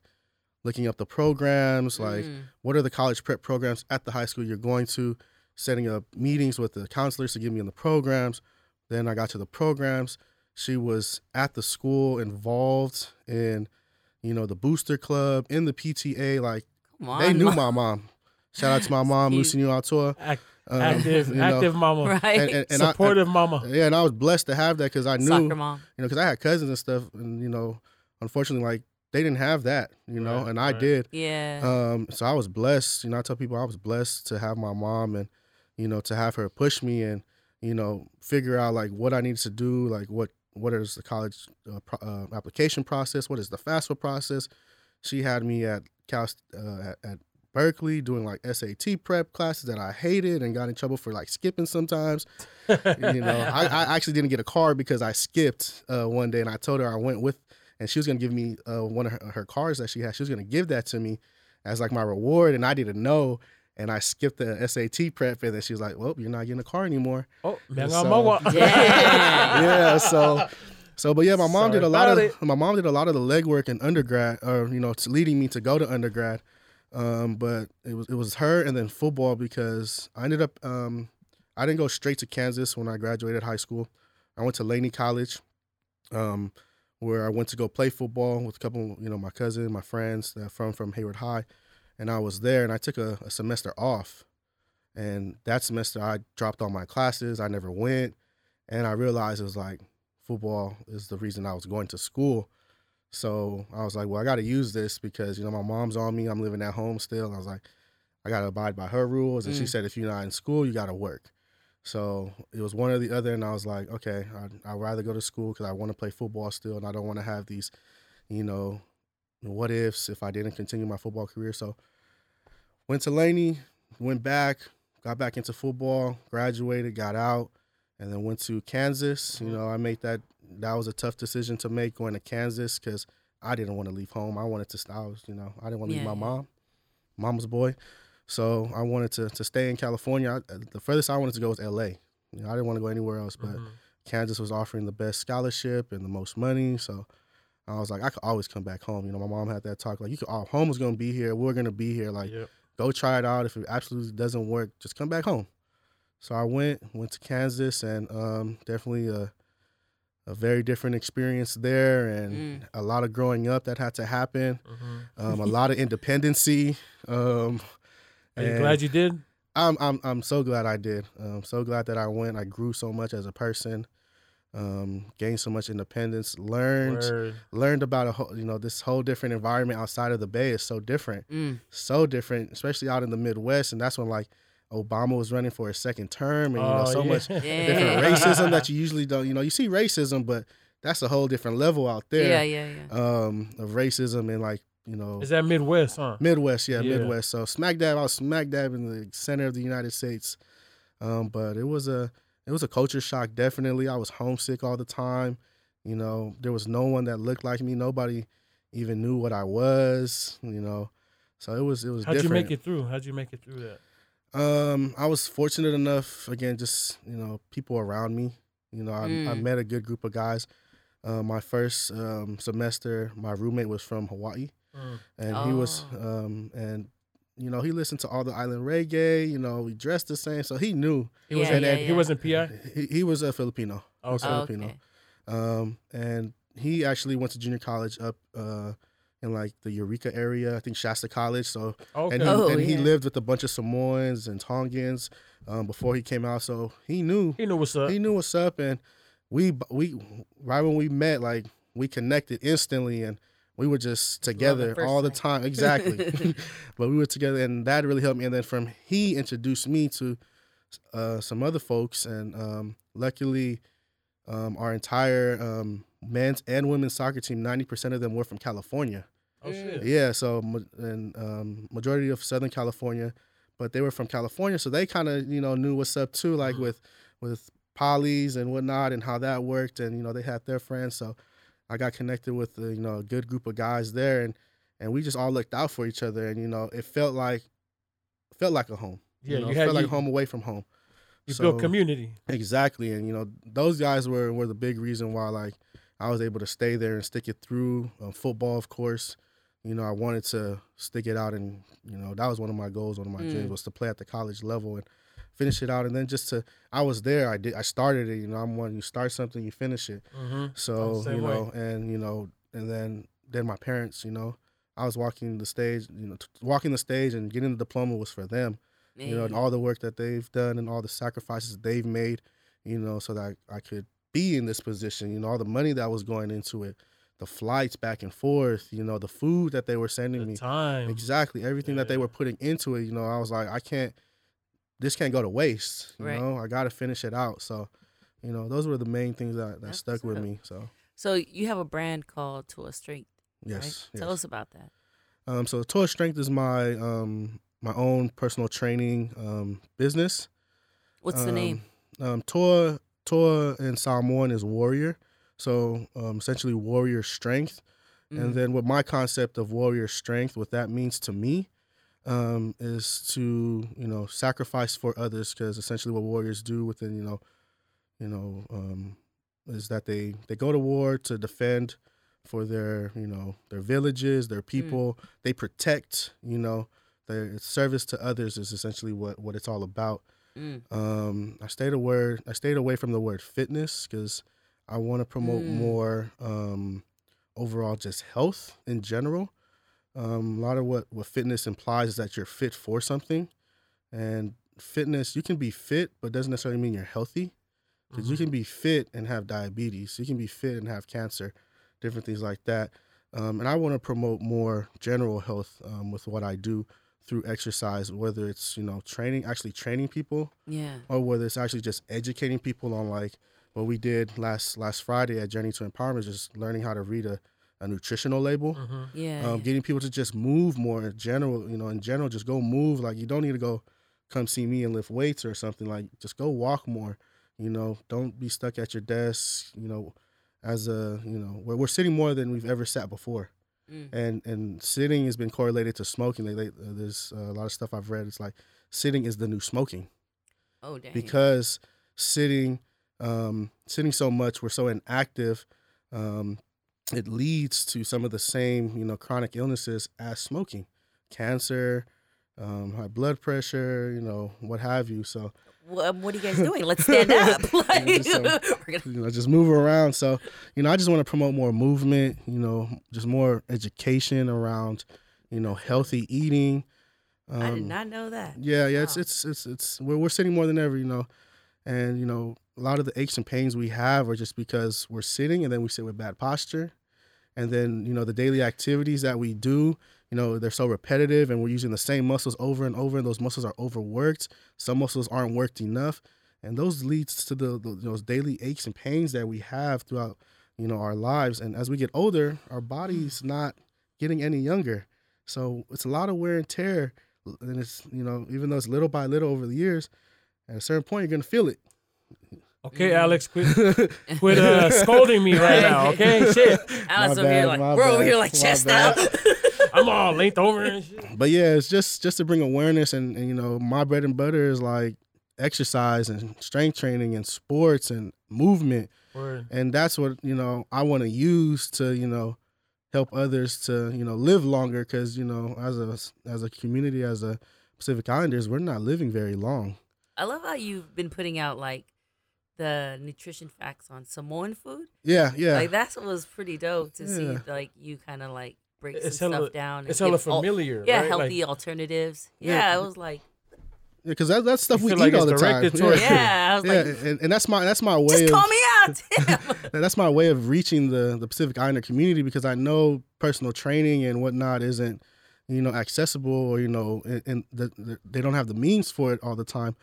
looking up the programs, like Mm. what are the college prep programs at the high school you're going to, setting up meetings with the counselors to get me in the programs. Then I got to the programs. She was at the school involved in, you know, the booster club, in the PTA. Like on. they knew Mom. my mom. Shout out to my mom, Lucy Lucinio Niuatoa. Ac- Um, active, you know, active mama, Right. And, and, and I- supportive mama. yeah, and I was blessed to have that because I knew, Soccer mom. you know, because I had cousins and stuff, and you know, unfortunately, like they didn't have that, you know, Right, and I right. did. Yeah. Um, so I was blessed. You know, I tell people I was blessed to have my mom and, you know, to have her push me and, you know, figure out like what I needed to do, like what what is the college uh, pro- uh, application process, what is the FAFSA process. She had me at Cal uh, at, at Berkeley doing like SAT prep classes that I hated and got in trouble for like skipping sometimes. you know, I, I actually didn't get a card because I skipped uh, one day, and I told her I went with, and she was gonna give me uh, one of her, her cards that she had. She was gonna give that to me as like my reward, and I didn't know, and I skipped the SAT prep, and then she was like, "Well, you're not getting a car anymore." oh, man, So- mama. Damn. yeah, so. So, but yeah, my mom Sorry did a lot of it. my mom did a lot of the legwork in undergrad, or you know, to leading me to go to undergrad. Um, but it was it was her and then football because I ended up um, I didn't go straight to Kansas when I graduated high school. I went to Laney College, um, where I went to go play football with a couple, you know, my cousin, my friends that from from Hayward High, and I was there and I took a, a semester off, and that semester I dropped all my classes. I never went, and I realized it was like football is the reason I was going to school. So I was like, well, I got to use this because you know my mom's on me. I'm living at home still. And I was like, I got to abide by her rules. And she Mm. said, if you're not in school, you got to work. So it was one or the other, and I was like, okay, I'd, I'd rather go to school because I want to play football still, and I don't want to have these, you know, what ifs if I didn't continue my football career. So went to Laney, went back, got back into football, graduated, got out, and then went to Kansas. You Mhm. know, I made that. That was a tough decision to make going to Kansas because I didn't want to leave home. I wanted to. I was, you know, I didn't want to leave my yeah. mom, mama's boy. So I wanted to to stay in California. I, the furthest I wanted to go was L.A. You know, I didn't want to go anywhere else, but Mhm. Kansas was offering the best scholarship and the most money. So I was like, I could always come back home. You know, my mom had that talk like, you could, oh, home is gonna be here. We're gonna be here. Like, Yep. Go try it out. If it absolutely doesn't work, just come back home. So I went, went to Kansas, and um, definitely a a very different experience there, and Mm. a lot of growing up that had to happen. Mhm. Um, a lot of independency. Um, Are you glad you did? I'm I'm I'm so glad I did. I'm so glad that I went. I grew so much as a person. Um, gained so much independence. Learned Word. learned about a whole you know this whole different environment outside of the Bay is so different Mm. so different, especially out in the Midwest. And that's when like Obama was running for his second term, and you know Oh, so yeah. much Yeah. different racism that you usually don't. You know, you see racism, but that's a whole different level out Yeah, there. yeah, yeah. Um, of racism and like you know Is that Midwest, huh? Midwest, yeah, Yeah. Midwest. So smack dab, I was smack dab in the center of the United States. Um, but it was a it was a culture shock. Definitely, I was homesick all the time. You know, there was no one that looked like me. Nobody even knew what I was. You know, so it was it was How'd different. you make it through? How'd you make it through that? Um, I was fortunate enough. Again, just you know, people around me. You know, I, I Mm. met a good group of guys. Uh, my first um, semester, my roommate was from Hawaii, Mm. and he was, Oh. um, and you know, he listened to all the island reggae. You know, we dressed the same, so he knew. He was Yeah, in yeah, He yeah. wasn't PI. He, he was a Filipino. Oh, okay. Oh, Filipino. okay. Um, and he actually went to junior college up uh, in like the Eureka area. I think Shasta College. So okay. and he, Oh, and he lived with a bunch of Samoans and Tongans um, before he came out. So he knew he knew what's up. he knew what's up, and we we right when we met, like we connected instantly, and we were just together first all the time. Exactly, but we were together, and that really helped me. And then from he introduced me to uh, some other folks, and um, luckily, um, our entire um, men's and women's soccer team, ninety percent of them were from California. oh shit. Yeah, so and um, majority of Southern California, but they were from California, so they kind of you know knew what's up too, like with with polys and whatnot, and how that worked, and you know they had their friends, so I got connected with uh, you know a good group of guys there, and and we just all looked out for each other, and you know it felt like felt like a home. Yeah, you, know, you it had felt like you- home away from home. You So- built community. Exactly, and you know those guys were were the big reason why like I was able to stay there and stick it through. Um, football, of course, you know I wanted to stick it out, and you know that was one of my goals, one of my dreams Mm. was to play at the college level and finish it out, and then just to I was there, I did, I started it. You know, I'm one you start something, you finish it. Mm-hmm. So you way. know, and you know, and then then my parents, you know, I was walking the stage, you know, t- walking the stage and getting the diploma was for them you know, and all the work that they've done and all the sacrifices they've made, you know, so that I could be in this position, you know, all the money that was going into it, the flights back and forth, you know, the food that they were sending The me. time. Exactly. Everything that they were putting into it, you know, I was like, I can't this can't go to waste. You Right. know, I gotta finish it out. So, you know, those were the main things that, that That's stuck with me. So So you have a brand called Toa Strength, yes. right? Tell us about that. Um, so Toa Strength is my um my own personal training um business. What's the name? Um, um, Toa Toa in Samoan is warrior, so um, essentially warrior strength. Mm. And then what my concept of warrior strength, what that means to me, um, is to you know sacrifice for others, because essentially what warriors do within you know, you know, um, is that they they go to war to defend for their you know their villages, their people. They protect you know their service to others is essentially what what it's all about. Mm. Um, I stayed away. I stayed away from the word fitness because I want to promote Mm. more um, overall just health in general. Um, a lot of what what fitness implies is that you're fit for something, and fitness you can be fit, but doesn't necessarily mean you're healthy. because you can be fit and have diabetes. You can be fit and have cancer, different things like that. Um, and I want to promote more general health um, with what I do through exercise, whether it's you know training, actually training people, Yeah. or whether it's actually just educating people on like what we did last last Friday at Journey to Empowerment, just learning how to read a, a nutritional label Mhm. Yeah. um, getting people to just move more in general. You know, in general, just go move. Like you don't need to go come see me and lift weights or something. Like just go walk more. You know, don't be stuck at your desk. You know, as a you know, we're, we're sitting more than we've ever sat before, Mm. and and sitting has been correlated to smoking. They, they, uh, there's a lot of stuff I've read. It's like sitting is the new smoking oh dang. because sitting um, sitting so much we're so inactive um, it leads to some of the same you know chronic illnesses as smoking cancer um, high blood pressure you know what have you so Well, um, what are you guys doing? Let's stand up. like, Just, um, we're gonna, you know just move around so you know i just want to promote more movement you know just more education around you know healthy eating I did Um, not know that. Yeah, yeah, it's it's it's it's we're we're sitting more than ever, you know, and you know a lot of the aches and pains we have are just because we're sitting and then we sit with bad posture, and then you know the daily activities that we do, you know, they're so repetitive and we're using the same muscles over and over, and those muscles are overworked. Some muscles aren't worked enough, and those leads to the, the those daily aches and pains that we have throughout you know our lives. And as we get older, our body's mm. not getting any younger, so it's a lot of wear and tear. And it's you know even though it's little by little over the years at a certain point you're gonna feel it Okay, Mhm. Alex, quit quit uh, scolding me right now. Okay, shit. Alex over here like we're over here like chest bad. out. I'm all linked over and shit. but yeah it's just just to bring awareness and, and you know my bread and butter is like exercise and strength training and sports and movement Word. and that's what you know i want to use to you know help others to you know live longer because you know as a as a community as a pacific islanders we're not living very long I love how you've been putting out like the nutrition facts on Samoan food. yeah yeah Like that was pretty dope to see like you kind of like break It's some hella- stuff down. It's hella give al- familiar. yeah, right? healthy Like, alternatives. Yeah. Yeah, it was like because that, that's stuff we feel eat like all the time directed yeah. I was yeah like, and, and that's my that's my way just of call me out. That's my way of reaching the the Pacific Islander community because I know personal training and whatnot isn't you know accessible or you know and, and the, the, they don't have the means for it all the time.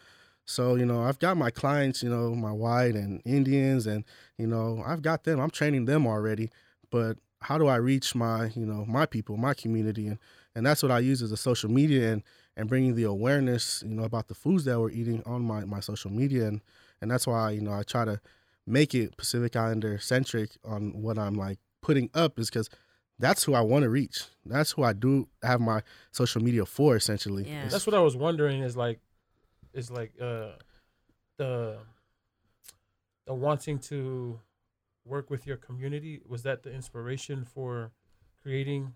So you know I've got my clients, you know my white and Indians, and you know I've got them. I'm training them already, but how do I reach my you know my people, my community, and and that's what I use as a social media and and bringing the awareness you know about the foods that we're eating on my my social media and and that's why you know I try to make it Pacific Islander centric on what I'm like putting up is because that's who I want to reach. That's who I do have my social media for essentially. Yeah. That's what I was wondering. Is like, is like uh, the the wanting to work with your community. Was that the inspiration for creating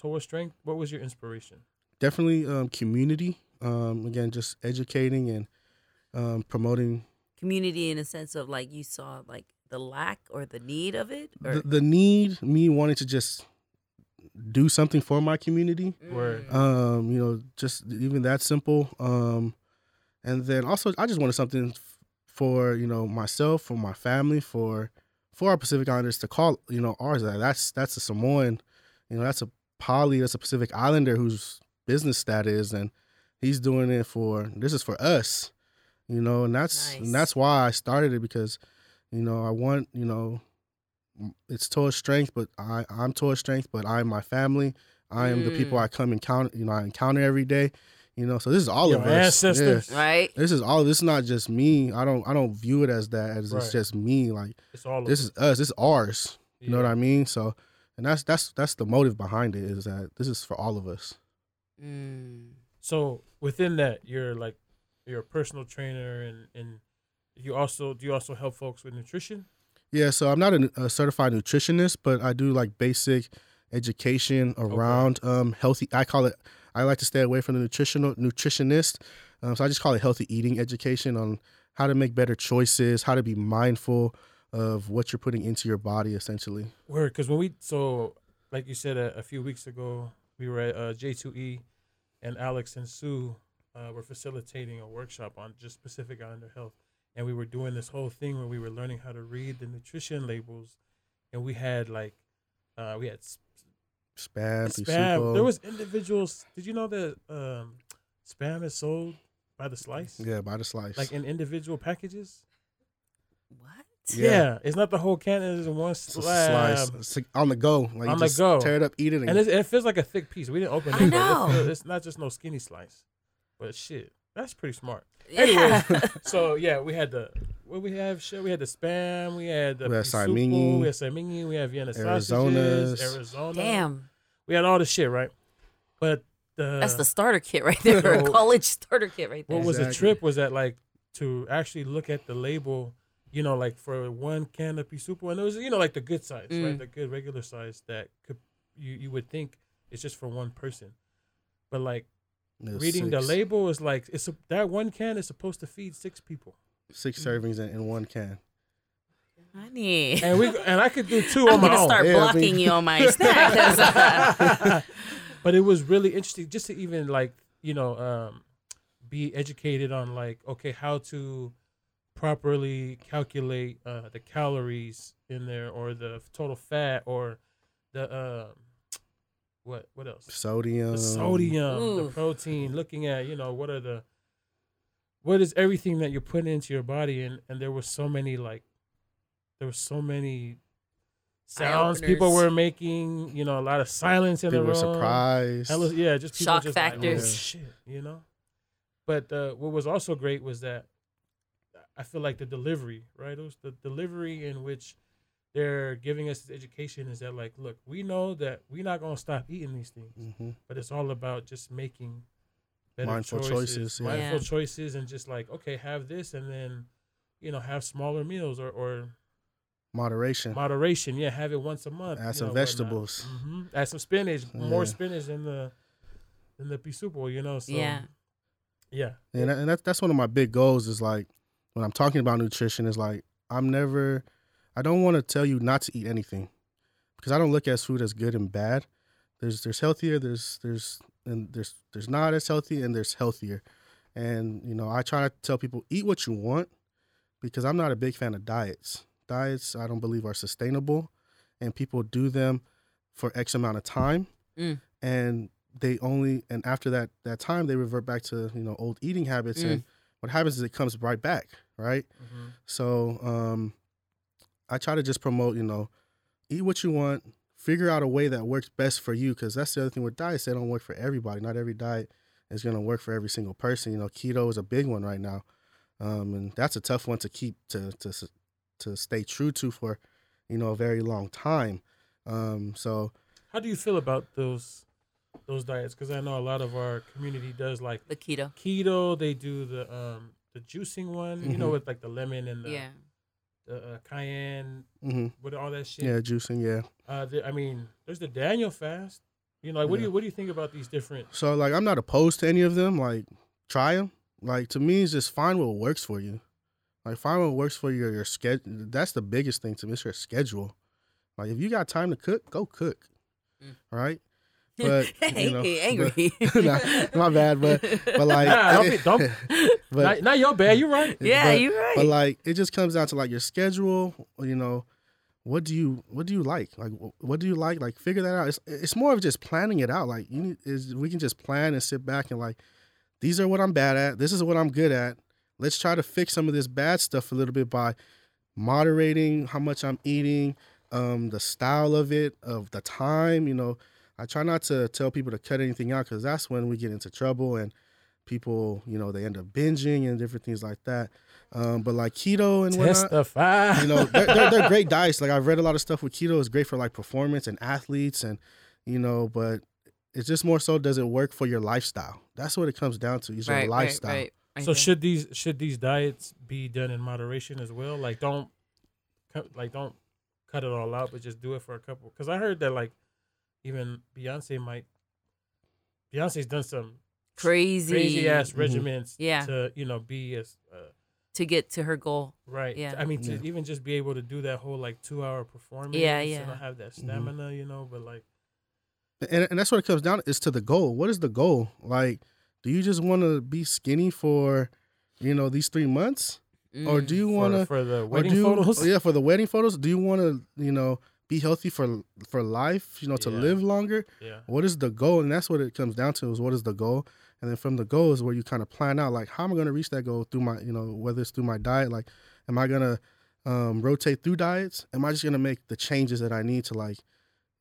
Toa Strength? What was your inspiration? definitely um, community. Um, again, just educating and um, promoting Community in a sense of like you saw like the lack or the need of it. Or, the, the need, me wanting to just do something for my community. Word. Mm. um you know just even that simple um and then also i just wanted something for you know myself for my family for for our pacific islanders to call you know ours that that's that's a samoan you know that's a poly that's a pacific islander whose business that is and he's doing it for this is for us you know and that's Nice. and that's why i started it because you know i want you know it's Toa Strength but i i'm Toa Strength but i'm my family I am the people Mm. I come encounter, you know, I encounter every day, you know. So this is all Your of us. ancestors. Yeah. right. This is all. This is not just me. I don't. I don't view it as that. As Right. it's just me. Like It's all. this of is us. This is ours. it. You know what I mean? So, and that's that's that's the motive behind it. Is that this is for all of us. Mm. So within that, you're like you're a personal trainer, and and you also do you also help folks with nutrition? Yeah. So I'm not a, a certified nutritionist, but I do like basic education around um healthy. I call it. I like to stay away from the nutritional nutritionist. Um, so I just call it healthy eating education on how to make better choices, how to be mindful of what you're putting into your body, essentially. Word, because when we so like you said a, a few weeks ago, we were at uh, J2E, and Alex and Sue uh, were facilitating a workshop on just Pacific Islander health, and we were doing this whole thing where we were learning how to read the nutrition labels, and we had like, uh, we had Spam, spam. Pisupo. There was individuals. Did you know that um, spam is sold by the slice, yeah, by the slice. like in individual packages? What? Yeah. Yeah, it's not the whole can. It's in one It's a slice It's like on the go. Like On you the go. Tear it up, eat it, and, and it's, it feels like a thick piece. We didn't open it. I but it know. feel- it's not just no skinny slice, but shit, that's pretty smart. Yeah. So yeah, we had the what we have shit. We had the spam. We had the We had pisupo, We had Saimingi. We had Vienna Arizonas. sausages. Arizona. Damn. We had all the shit right, but the That's the starter kit right there. So- a college starter kit right there. what was the Exactly. trip was that like to actually look at the label. You know, like for one can of pisupo, and it was you know like the good size, right? Mm. The good regular size that could you you would think it's just for one person, but like it was reading the six- label is like it's a, that one can is supposed to feed six people, Six servings in, in one can. Honey. and we and I could do 2 I'm on my gonna own. start Yeah, I blocking mean- you on my snack. 'cause, uh, but it was really interesting just to even like you know um, be educated on like okay how to properly calculate uh, the calories in there or the total fat or the um, what what else Sodium. the sodium, the protein, looking at, you know, what are the what is everything that you're putting into your body and and there were so many like there were so many sounds people were making, you know, a lot of silence in People the room. People were surprised. Hella- yeah, just people Shock just like, oh, factors. shit, you know. But uh, what was also great was that I feel like the delivery, right? It was the delivery in which they're giving us this education is that like, look, we know that we're not gonna stop eating these things hmm but it's all about just making better Mindful choices, choices, yeah. mindful Yeah. choices, and just like okay, have this, and then you know have smaller meals or or Moderation. moderation. Yeah, have it once a month. Add some know, whatnot. vegetables. Mhm. Add some spinach, more spinach than the than the pisupo. You know, so Yeah. yeah, and, and that's that's one of my big goals is like when I'm talking about nutrition is like I'm never I don't want to tell you not to eat anything because I don't look at food as good and bad. There's there's healthier, there's there's and there's there's not as healthy and there's healthier. And you know, I try to tell people eat what you want because I'm not a big fan of diets. Diets I don't believe are sustainable and people do them for X amount of time. Mm. and they only and after that that time they revert back to you know old eating habits and what happens is it comes right back right? Mhm. so um i try to just promote you know eat what you want figure out a way that works best for you because that's the other thing with diets they don't work for everybody. Not every diet is going to work for every single person you know keto is a big one right now. Um and that's a tough one to keep to to to stay true to for you know a very long time um so How do you feel about those those diets? Because I know a lot of our community does like The keto. keto. They do the um the juicing one, you know, Mhm. with like the lemon and the, Yeah. the uh, cayenne mhm. with all that shit. yeah juicing yeah Uh, the, I mean, there's the Daniel fast. You know, like, what do you what do you think about these different? So like I'm not opposed to any of them. Like try them. Like to me, it's just find what works for you. Like find what works for your your schedule. That's the biggest thing to me. It's your schedule. Like if you got time to cook, go cook. Mm. Right? But you know, angry. Nah, my bad, but but like Nah, don't be- don't- but not, not your bad. You're right. yeah, but- you're right. but like it just comes down to like your schedule. You know, what do you what do you like? Like what do you like? Like figure that out. It's it's more of just planning it out. Like you need is we can just plan and sit back and like these are what I'm bad at. This is what I'm good at. Let's try to fix some of this bad stuff a little bit by moderating how much I'm eating, um, the style of it, of the time. You know, I try not to tell people to cut anything out because that's when we get into trouble and people, you know, they end up binging and different things like that. Um, but like keto and whatnot, you know, they're, they're, they're great diets. Like I've read a lot of stuff with keto. It's great for like performance and athletes, and you know, but it's just more so does it work for your lifestyle? That's what it comes down to. Is your lifestyle. right, right, right so there. should these should these diets be done in moderation as well? Like don't cut like don't cut it all out, but just do it for a couple. Because I heard that like even Beyonce might Beyonce's done some crazy, crazy ass Mhm. regiments Yeah. to you know be as uh, to get to her goal. right. Yeah. I mean to Yeah. even just be able to do that whole like two hour performance. Yeah, And yeah. not have that Mhm. stamina, you know. But like And, and that's what it comes down is to the goal. What is the goal? Like, do you just want to be skinny for, you know, these three months? or Mm. do you want to for the wedding you- photos. Yeah, for the wedding photos. Do you want to, you know, be healthy for for life? You know, to Yeah. live longer. yeah. What is the goal? And that's what it comes down to: is what is the goal? And then from the goal is where you kind of plan out, like, how am I going to reach that goal through my, you know, whether it's through my diet, like, am I going to um, rotate through diets? Am I just going to make the changes that I need to, like,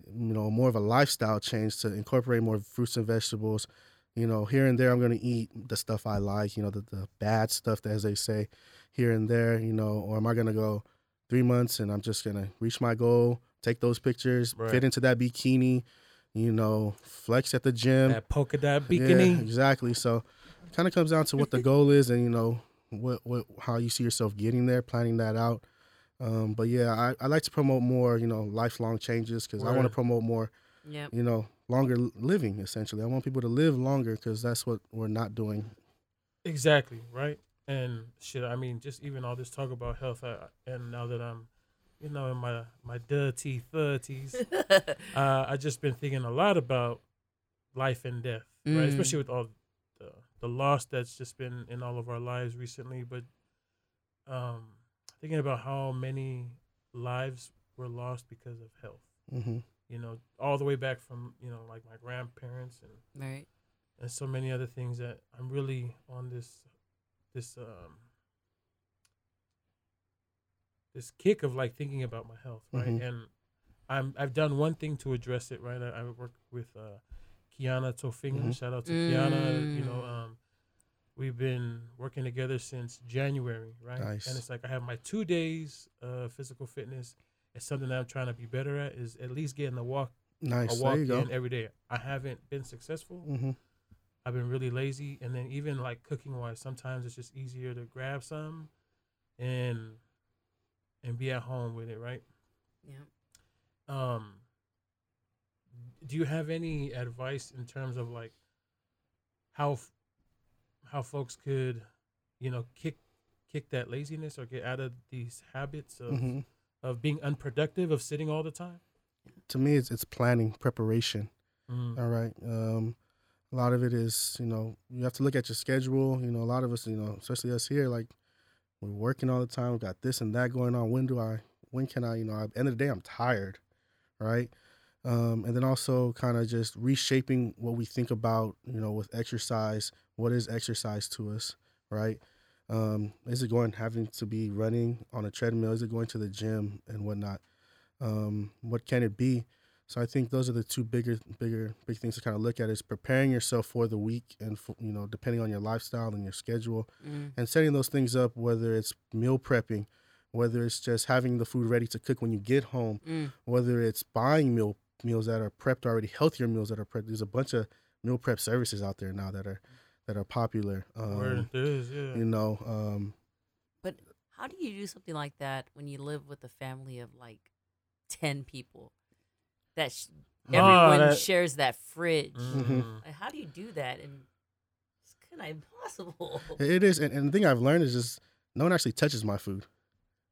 you know, more of a lifestyle change to incorporate more fruits and vegetables? You know, here and there, I'm going to eat the stuff I like, you know, the, the bad stuff, as they say, here and there, you know, or am I going to go three months and I'm just going to reach my goal, take those pictures, Right. fit into that bikini, you know, flex at the gym. That polka dot bikini. Yeah, bikini. exactly. So it kind of comes down to what the goal is and, you know, what, what how you see yourself getting there, planning that out. Um, but yeah, I, I like to promote more, you know, lifelong changes because I want to promote more, Yep. you know, longer living essentially. I want people to live longer because that's what we're not doing. Exactly, right? And shit, I mean, just even all this talk about health, I, and now that I'm, you know, in my my dirty thirties, uh, I just been thinking a lot about life and death, right? Mm. Especially with all the the loss that's just been in all of our lives recently. But um, thinking about how many lives were lost because of health, hmm you know, all the way back from you know like my grandparents and right. and so many other things that I'm really on this this um this kick of like thinking about my health, right? Mhm. And I'm I've done one thing to address it, right? I, I work with uh Kiana Tofinger. Mhm. Shout out to Kiana. You know, Mm. um we've been working together since January, right? Nice. And it's like I have my two days of physical fitness. It's something that I'm trying to be better at is at least getting a walk Nice. a There walk you go. in every day. I haven't been successful. hmm I've been really lazy, and then even like cooking wise, sometimes it's just easier to grab some, and and be at home with it, right? Yep. Um, do you have any advice in terms of like how f- how folks could, you know, kick kick that laziness or get out of these habits of hmm of being unproductive, of sitting all the time? To me, it's it's planning, preparation. Mm. All right. Um, a lot of it is, you know, you have to look at your schedule. You know, a lot of us, you know, especially us here, like we're working all the time. We've got this and that going on. When do I? When can I? You know, at the end of the day, I'm tired, right? Um, and then also kind of just reshaping what we think about, you know, with exercise. What is exercise to us, right? Um, is it going having to be running on a treadmill? Is it going to the gym and whatnot? Um, what can it be? So I think those are the two bigger, bigger, big things to kind of look at is preparing yourself for the week and for, you know depending on your lifestyle and your schedule Mm. and setting those things up. Whether it's meal prepping, whether it's just having the food ready to cook when you get home, Mm. whether it's buying meal meals that are prepped already, healthier meals that are prepped. There's a bunch of meal prep services out there now that are that are popular. Word, Um, there is, yeah. you know, um, But how do you do something like that when you live with a family of like ten people? That sh- Ah, everyone that- shares that fridge. Mm. Like, how do you do that? And it's kind of impossible. it is. And, and the thing I've learned is just no one actually touches my food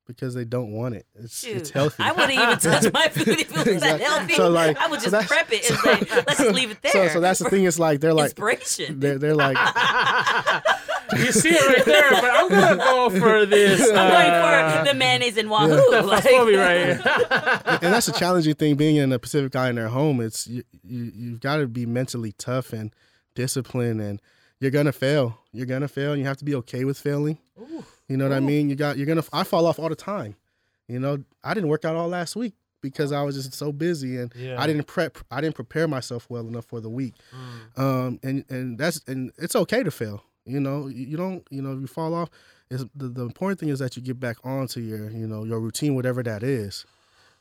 because they don't want it. It's it's healthy. I wouldn't even touch my food if it was that healthy. So, like, I would just that's- prep it and so- say, let's just leave it there. So, so that's the thing. It's like they're like inspiration. they're, they're like you see it right there, but I'm gonna go for this. I'm going uh, for the mayonnaise and wahoo. that like- Fosfobi right here. and that's a challenging thing being in a Pacific Islander home. It's you, you you've got to be mentally tough and disciplined, and you're gonna fail. You're gonna fail, and you have to be okay with failing. Ooh. You know what I mean? You got you're gonna. I fall off all the time. You know, I didn't work out all last week because I was just so busy and Yeah. I didn't prep. I didn't prepare myself well enough for the week. Mm. Um, and and that's and it's okay to fail. You know, you, you don't. You know, if you fall off. Is the, the important thing is that you get back onto your you know your routine, whatever that is.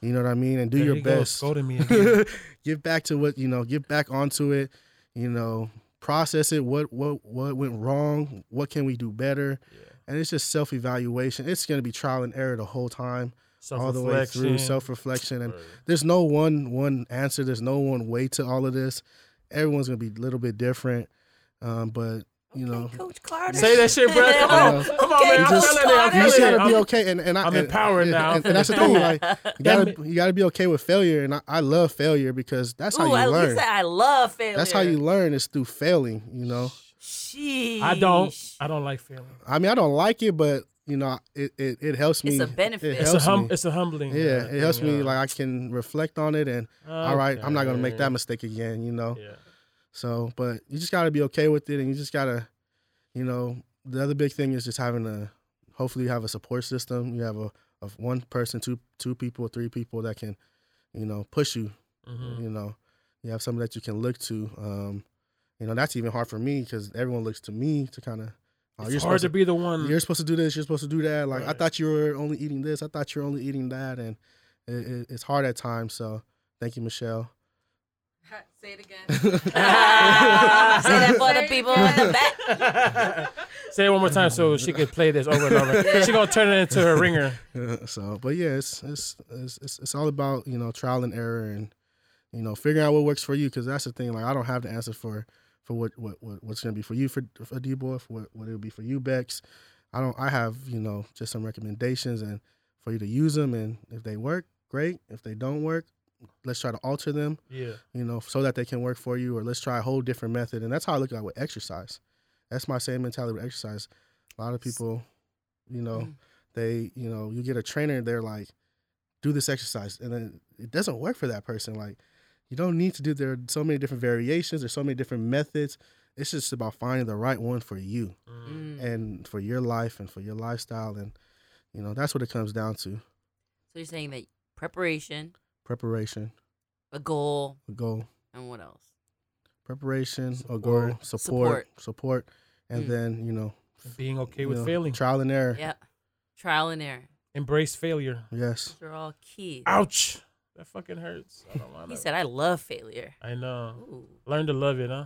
You know what I mean, and do There your goes, best. scolding me again. get back to what you know. Get back onto it. You know, process it. What what what went wrong? What can we do better? Yeah. And it's just self evaluation. It's going to be trial and error the whole time, all the way through Self-reflection. And Word. there's no one one answer. There's no one way to all of this. Everyone's going to be a little bit different. Um, but you Okay, know, Coach Carter. Say that shit, bro. Come on, Yeah. come on, Okay, man. I'm Coach feeling it. You just gotta be okay. And, and I, I'm and- empowered and- now. And, and that's the thing. Like you gotta you gotta be okay with failure. And I, I love failure because that's how you I, learn. you said I love failure. That's how you learn is through failing. You know. Sheesh. I don't. I don't like failing. I mean, I don't like it, but you know, it it, it helps me. It's a benefit. It It's a hum. me. It's a humbling. yeah, it helps thing, me. Like I can reflect on it, and all right, I'm not gonna make that mistake again. You know. Yeah. So, but you just gotta be okay with it, and you just gotta, you know, the other big thing is just having a. Hopefully, you have a support system. You have a of one person, two two people, three people that can, you know, push you. Mhm. You know, you have someone that you can look to. Um, you know, that's even hard for me because everyone looks to me to kind of. Oh, It's you're hard supposed to be the one. You're supposed to do this. You're supposed to do that. Like I thought you were only eating this. I thought you were only eating that, and it, it, it's hard at times. So, thank you, Michelle. Say it again. Say that for the people in the back. Say it one more time so she could play this over and over. She gonna turn it into a ringer. So, but yeah, it's, it's it's it's it's all about you know trial and error and you know figuring out what works for you because that's the thing. Like I don't have the answer for for what what, what what's gonna be for you for for D boy for what what it'll be for you Bex. I don't. I have you know just some recommendations and for you to use them and if they work, great. If they don't work, let's try to alter them. Yeah. you know, so that they can work for you, or let's try a whole different method. And that's how I look at it with exercise. That's my same mentality with exercise. A lot of people, you know, Mm. they, you know, you get a trainer, they're like, do this exercise, and then it doesn't work for that person. Like, you don't need to do. There are so many different variations. There's so many different methods. It's just about finding the right one for you Mm. And for your life and for your lifestyle, and you know, that's what it comes down to: So you're saying that preparation, preparation, a goal, a goal. and what else? preparation, a goal, support, support, Support. and Mm. then you know, Being okay with know, failing. trial and error. Yeah. Trial and error. Embrace failure. Yes, Those are all key. Ouch. That fucking hurts. I don't want He to. said, I love failure. I know. Ooh. Learn to love it, huh?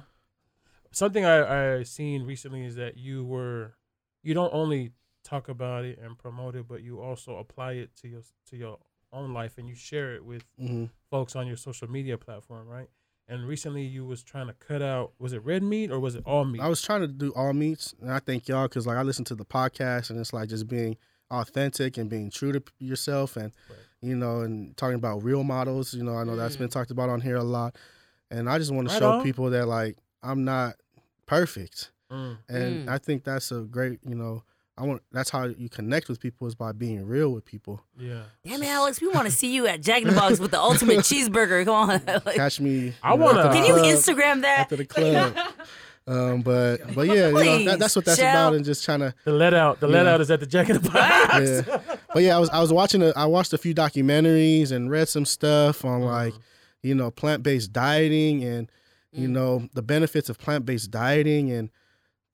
Something I I seen recently is that you were, you don't only talk about it and promote it, but you also apply it to your to your own life and you share it with hmm folks on your social media platform, right? And recently you was trying to cut out was it red meat or was it all meat? I was trying to do all meats, and I thank y'all because like I listen to the podcast, and it's like just being authentic and being true to yourself, and Right. You know, and talking about real models. You know, I know that's been talked about on here a lot, and I just want to Right show on. people that like I'm not perfect, Mm. and Mm. I think that's a great, you know. I want that's how you connect with people is by being real with people. Yeah. Damn it, Alex, we want to see you at Jack in the Box with the ultimate cheeseburger. Come on. Like, Catch me. I wanna- can you Instagram that? after the club? um, but but yeah, you know, that, that's what that's Please, about, and just trying to The let out, the let Yeah. out is at the Jack in the Box. Yeah. But yeah, I was I was watching a, I watched a few documentaries and read some stuff on like, you know, plant based dieting and you Mm. know the benefits of plant based dieting and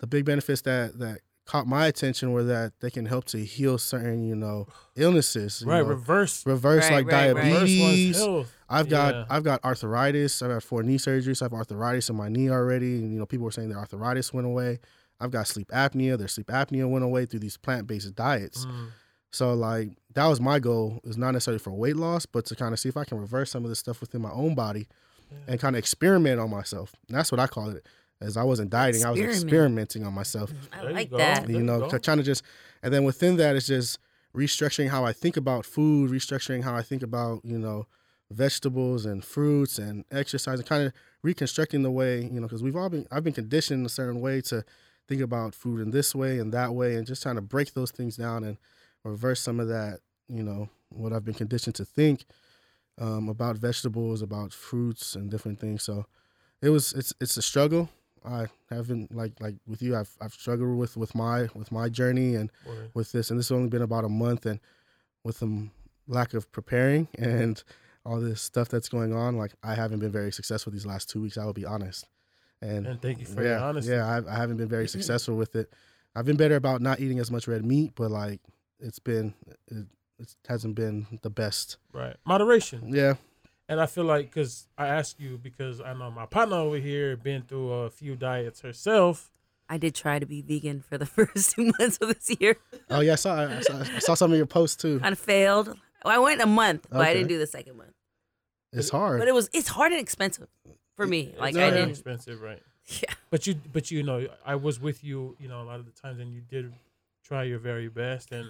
the big benefits that that caught my attention were that they can help to heal certain you know illnesses. you right, know, reverse. reverse Right, like right, right. Reverse diabetes. health. I've got Yeah. I've got arthritis. I've had four knee surgeries. I have arthritis in my knee already, and you know people were saying their arthritis went away. I've got sleep apnea. Their sleep apnea went away through these plant based diets. Mm. So like that was my goal is not necessarily for weight loss, but to kind of see if I can reverse some of this stuff within my own body and kind of experiment on myself. And that's what I call it. As I wasn't dieting, I was experimenting on myself. I There you like go. that. You you know, go. trying to just and then within that it's just restructuring how I think about food, restructuring how I think about, you know, vegetables and fruits and exercise and kind of reconstructing the way, you know, because we've all been I've been conditioned a certain way to think about food in this way and that way and just trying to break those things down and reverse some of that, you know, what I've been conditioned to think um, about vegetables, about fruits and different things. So it was it's it's a struggle. I haven't like like with you. I've I've struggled with with my with my journey and Word. with this, and this has only been about a month, and with the lack of preparing and all this stuff that's going on, like I haven't been very successful these last two weeks. I will be honest. And, And thank you for yeah, your honesty. yeah, I, I haven't been very successful with it. I've been better about not eating as much red meat, but like it's been it, it hasn't been the best. Right. Moderation. Yeah, And I feel like because I asked you because I know my partner over here been through a few diets herself. I did try to be vegan for the first two months of this year. Oh yeah, I saw I saw, I saw some of your posts too. I failed. Well, I went a month, but I didn't do the second month. It's hard. But it was it's hard and expensive for me. Like it's I very didn't. expensive, right? Yeah. But you, but you know, I was with you, you know, a lot of the times, and you did try your very best, and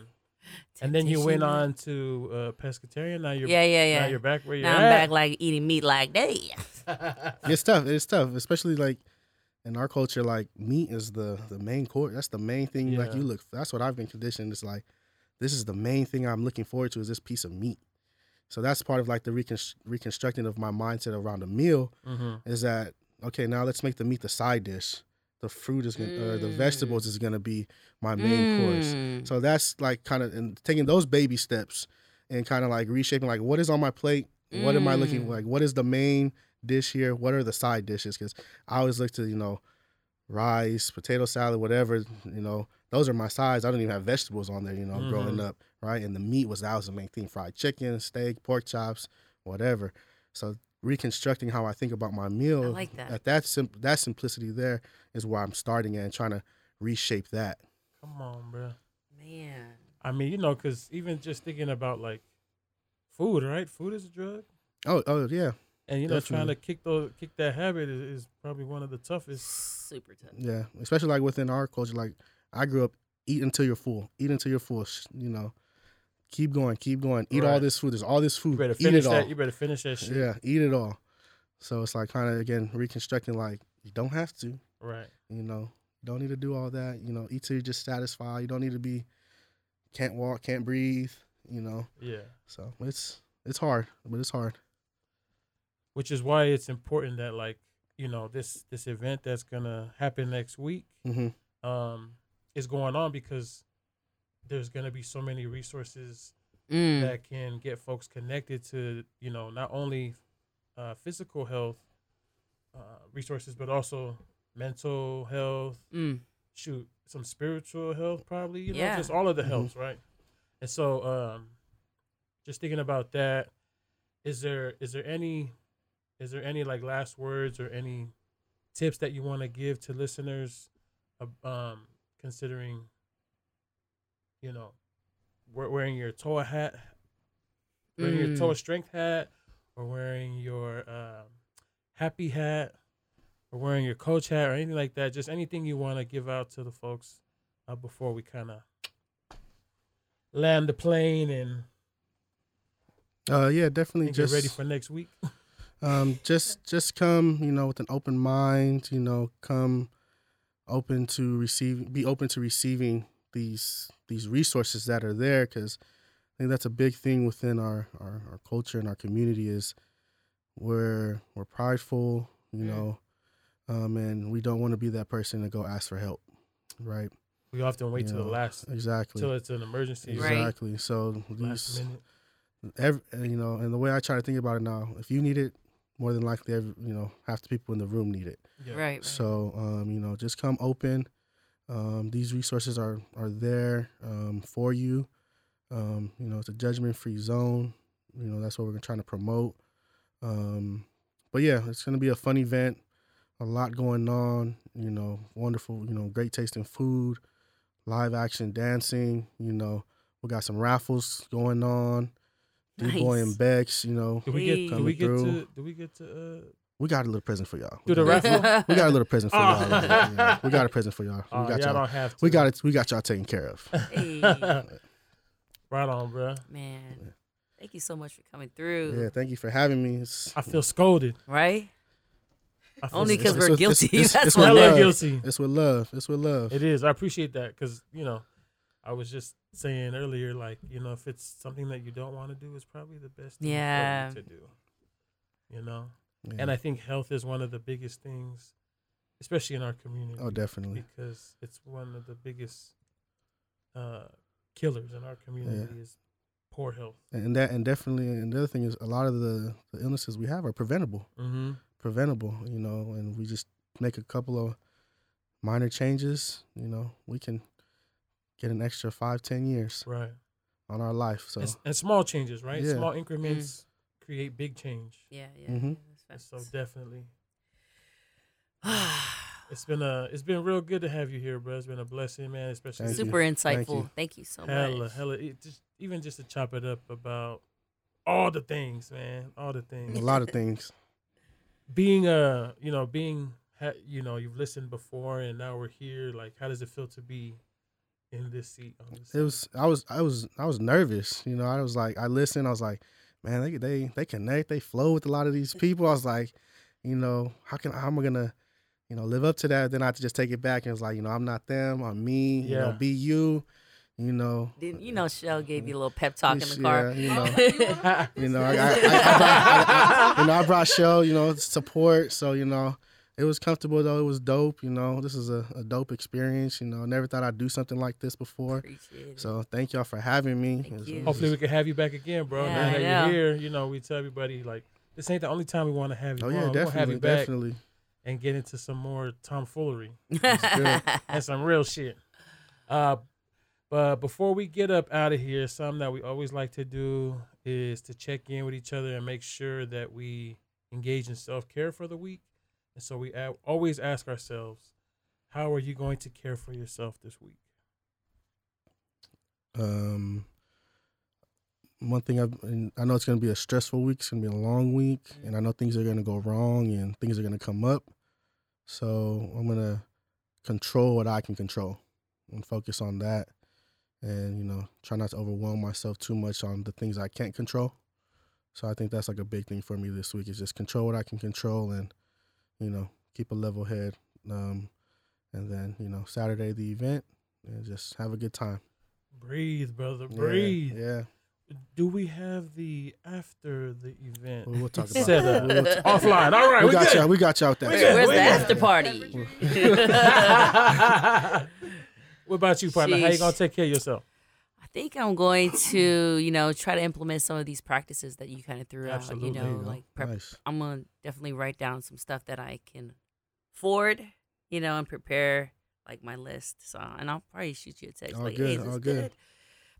and then you went on to uh, pescatarian. Now you're Yeah, yeah, yeah. Now you're back where you're Now I'm back like eating meat like that. it's tough. It's tough, especially like in our culture, like meat is the the main course. That's the main thing. Like you look. That's what I've been conditioned. It's like this is the main thing I'm looking forward to is this piece of meat. So that's part of like the reconst- reconstructing of my mindset around a meal Mm-hmm. is that okay? Now let's make the meat the side dish. The fruit is gonna, or the Mm. vegetables is gonna be my main course. Mm. So that's like kind of and taking those baby steps and kind of like reshaping like what is on my plate, what am I looking Mm. like, what is the main dish here, what are the side dishes? Because I always look to you know rice, potato salad, whatever you know. Those are my sides. I don't even have vegetables on there, you know, growing Mhm. up, right? And the meat was that was the main thing: fried chicken, steak, pork chops, whatever. So reconstructing how I think about my meal I like that. at that sim- that simplicity there is where I'm starting at and trying to reshape that. Come on, bro. Man. I mean, you know, because even just thinking about like food, right? Food is a drug, Oh, oh yeah, and you know, trying to kick those kick that habit is, is probably one of the toughest. Super tough. Yeah, especially like within our culture. Like I grew up, eat until you're full, eat until you're full. You know, keep going, keep going. Eat all this food. There's all this You food. better Eat finish it all. You better finish that shit. Yeah, eat it all. So it's like kind of again reconstructing. Like you don't have to. Right. You know, don't need to do all that. You know, eat till you're just satisfied. You don't need to be can't walk, can't breathe. You know, Yeah. so it's it's hard, but it's hard. Which is why it's important that like you know this this event that's gonna happen next week hmm um is going on because there's gonna be so many resources Mm. that can get folks connected to you know not only uh, physical health uh, resources but also mental health Mm. shoot some spiritual health probably you know Yeah. just all of the Mhm. healths right and so um just thinking about that is there is there any is there any like last words or any tips that you want to give to listeners uh, um considering you know wearing your toa hat wearing your Mm. toa strength hat or wearing your um, HAPI hat or wearing your coach hat or anything like that just anything you want to give out to the folks uh, before we kind of land the plane and Uh, yeah, definitely. and just get ready for next week um just just come you know with an open mind you know come open to receive be open to receiving these these resources that are there because i think that's a big thing within our, our our culture and our community is we're we're prideful you Mm. know um and we don't want to be that person to go ask for help right we often wait You till the last exactly till it's an emergency Right. exactly so last these minute every, you know, and the way I try to think about it now, if you need it, more than likely, every, you know, half the people in the room need it. yeah. Right. right. So, um, you know, just come open. Um, these resources are are there um, for you. Um, you know, it's a judgment free zone. You know, that's what we're trying to promote. Um, but yeah, it's gonna be a fun event. A lot going on. You know, wonderful. You know, great tasting food, live action dancing. You know, we got some raffles going on. Nice. D boy and Bex. You know, do we get Hey. do we get Coming to through. do we get to uh we got a little present for y'all. do the we got, raffle we got a little present for Oh. y'all. you know. We got a present for y'all. oh, We got y'all y'all. don't have to We got it. We got y'all taken care of. Hey. right on bro Man. Thank you so much for coming through. Yeah, thank you for having me. It's, I feel scolded Right? Feel Only because we're it's- guilty. it's- That's it's why. with hella love. guilty it's with love. It's with love. It is. I appreciate that because you know, I was just saying earlier, like you know, if it's something that you don't want to do, it's probably the best thing Yeah. to do. You know, Yeah. and I think health is one of the biggest things, especially in our community. oh, definitely. because it's one of the biggest uh, killers in our community is poor health. And that, and definitely, and the other thing is, a lot of the, the illnesses we have are preventable. Mm-hmm. Preventable, you know, and we just make a couple of minor changes. You know, we can get an extra five, ten years Right. on our life. So, And, and small changes, right? Yeah. Small increments create big change. Yeah, yeah. Mhm. Yeah, So definitely. It's been a it's been real good to have you here, bro. It's been a blessing, man. Especially Thank you. Super Thank insightful. you. Thank you, so hella much. hella hella. just even just to chop it up about all the things, man. All the things. a lot of things. being a you know being ha- you know you've listened before and now we're here. Like, how does it feel to be in this seat? On this It was, I was, I was, I was nervous. You know, I was like, I listened. I was like, man, they, they, they connect. They flow with a lot of these people. I was like, you know, how can, how am I gonna, you know, live up to that. Then I had to just take it back and it's like, you know, I'm not them. I'm me. You Yeah. know, be you. You know, Didn't you know Shell gave you a little pep talk in the Yeah, car? you know. you know, I, I, I, I brought, I, I, you know, I brought show, you know, support. So you know, it was comfortable though. It was dope. You know, this is a, a dope experience. You know, never thought I'd do something like this before. So thank y'all for having me. Thank It's- you. it's- Hopefully we can have you back again, bro. Yeah, now that know. you're here, you know, we tell everybody like this ain't the only time we want to have you Oh on. yeah, we want have definitely, you back definitely. and get into some more tomfoolery and some real shit. Uh, but before we get up out of here, something that we always like to do is to check in with each other and make sure that we engage in self care for the week. And so we always ask ourselves, how are you going to care for yourself this week? Um, one thing I've, I know it's gonna be a stressful week. It's gonna be a long week, and I know things are gonna go wrong and things are gonna come up. So I'm gonna control what I can control and focus on that, and you know, try not to overwhelm myself too much on the things I can't control. So I think that's like a big thing for me this week is just control what I can control and you know keep a level head. Um, and then you know Saturday the event and just have a good time. Breathe, brother, breathe. Yeah. Do we have the after the event? We'll, we'll talk about Set that. up. We'll, we'll talk- Offline. All right, we we got good. y'all. We got y'all with that. We good. Where's we the after party? what about you, partner? How you gonna take care of yourself? I think I'm going to, you know, try to implement some of these practices that you kind of threw Absolutely. out. You you know, go. like prep. nice. I'm gonna definitely write down some stuff that I can afford, you know, and prepare like my list. So, and I'll probably shoot you a text All like, good, "Hey, is this all good?" good.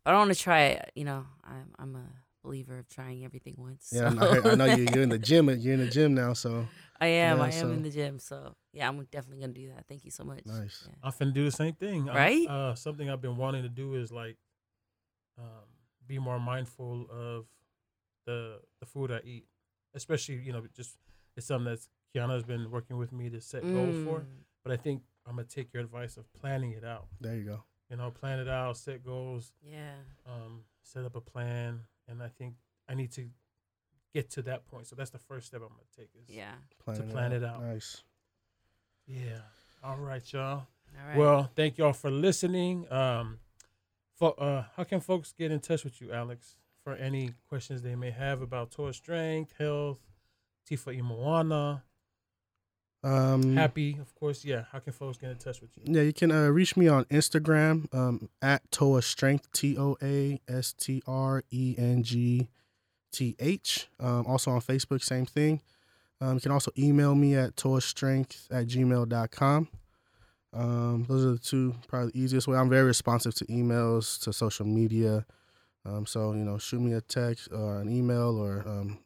But I want to try it. You know, I'm I'm a believer of trying everything once. Yeah, so- I know, I know you, you're in the gym. You're in the gym now, so I am. Yeah, I am so- in the gym. So yeah, I'm definitely gonna do that. Thank you so much. Nice. Yeah. I'm finna do the same thing. I'm- Right? uh, something I've been wanting to do is like um, be more mindful of the the food I eat, especially you know just it's something that Kiana's been working with me to set goals for. Mm. But I think I'm gonna take your advice of planning it out. There you go. You know, plan it out, set goals, Yeah. um, set up a plan, and I think I need to get to that point. So that's the first step I'm gonna take. Is Yeah. Plan plan it out. Nice. yeah. All right, y'all. All right. Well, thank y'all for listening. Um, fo- uh, how can folks get in touch with you, Alex, for any questions they may have about Toa Strength, health, Tifa i Moana, Um, HAPI, of course. Yeah. How can folks get in touch with you? Yeah, you can uh, reach me on Instagram um, at Toa Strength, T O A S T R E N G T H. Um, also on Facebook, same thing. Um, you can also email me at toastrength at gmail.com. Um, those are the two probably the easiest way. I'm very responsive to emails, to social media. Um, so, you know, shoot me a text or an email or um,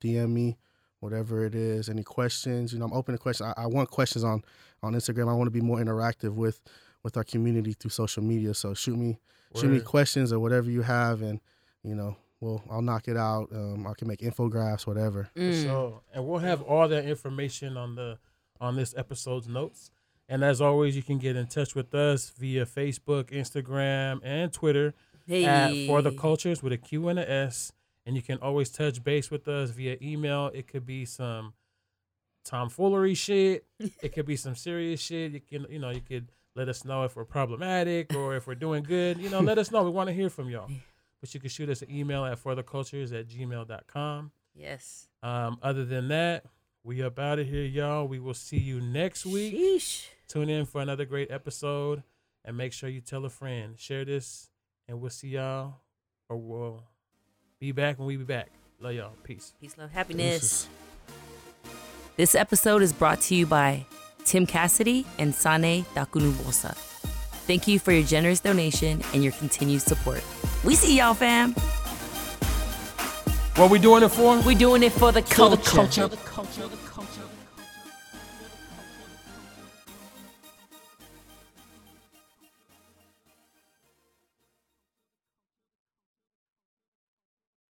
DM me, whatever it is. Any questions? You know, I'm open to questions. I, I want questions on on Instagram. I want to be more interactive with with our community through social media. So shoot me shoot me questions or whatever you have, and you know, well, I'll knock it out. Um, I can make infographics, whatever. For Mm. sure. And we'll have all that information on the on this episode's notes. And as always, you can get in touch with us via Facebook, Instagram, and Twitter Hey. at For the Cultures with a Q and a S. And you can always touch base with us via email. It could be some tomfoolery shit. it could be some serious shit. You can, you know, you could let us know if we're problematic or if we're doing good. You know, let us know. We want to hear from y'all. But you can shoot us an email at forthecultures at gmail.com. Yes. Um, other than that, we up out of here, y'all. We will see you next week. Sheesh. Tune in for another great episode and make sure you tell a friend. Share this, and we'll see y'all or we'll be back when we be back. Love y'all. Peace. Peace, love, happiness. Deuces. This episode is brought to you by Tim Cassidy and Sane Dakunubosa. Thank you for your generous donation and your continued support. We see y'all, fam. What we doing it for? We're doing it for the For the culture. culture.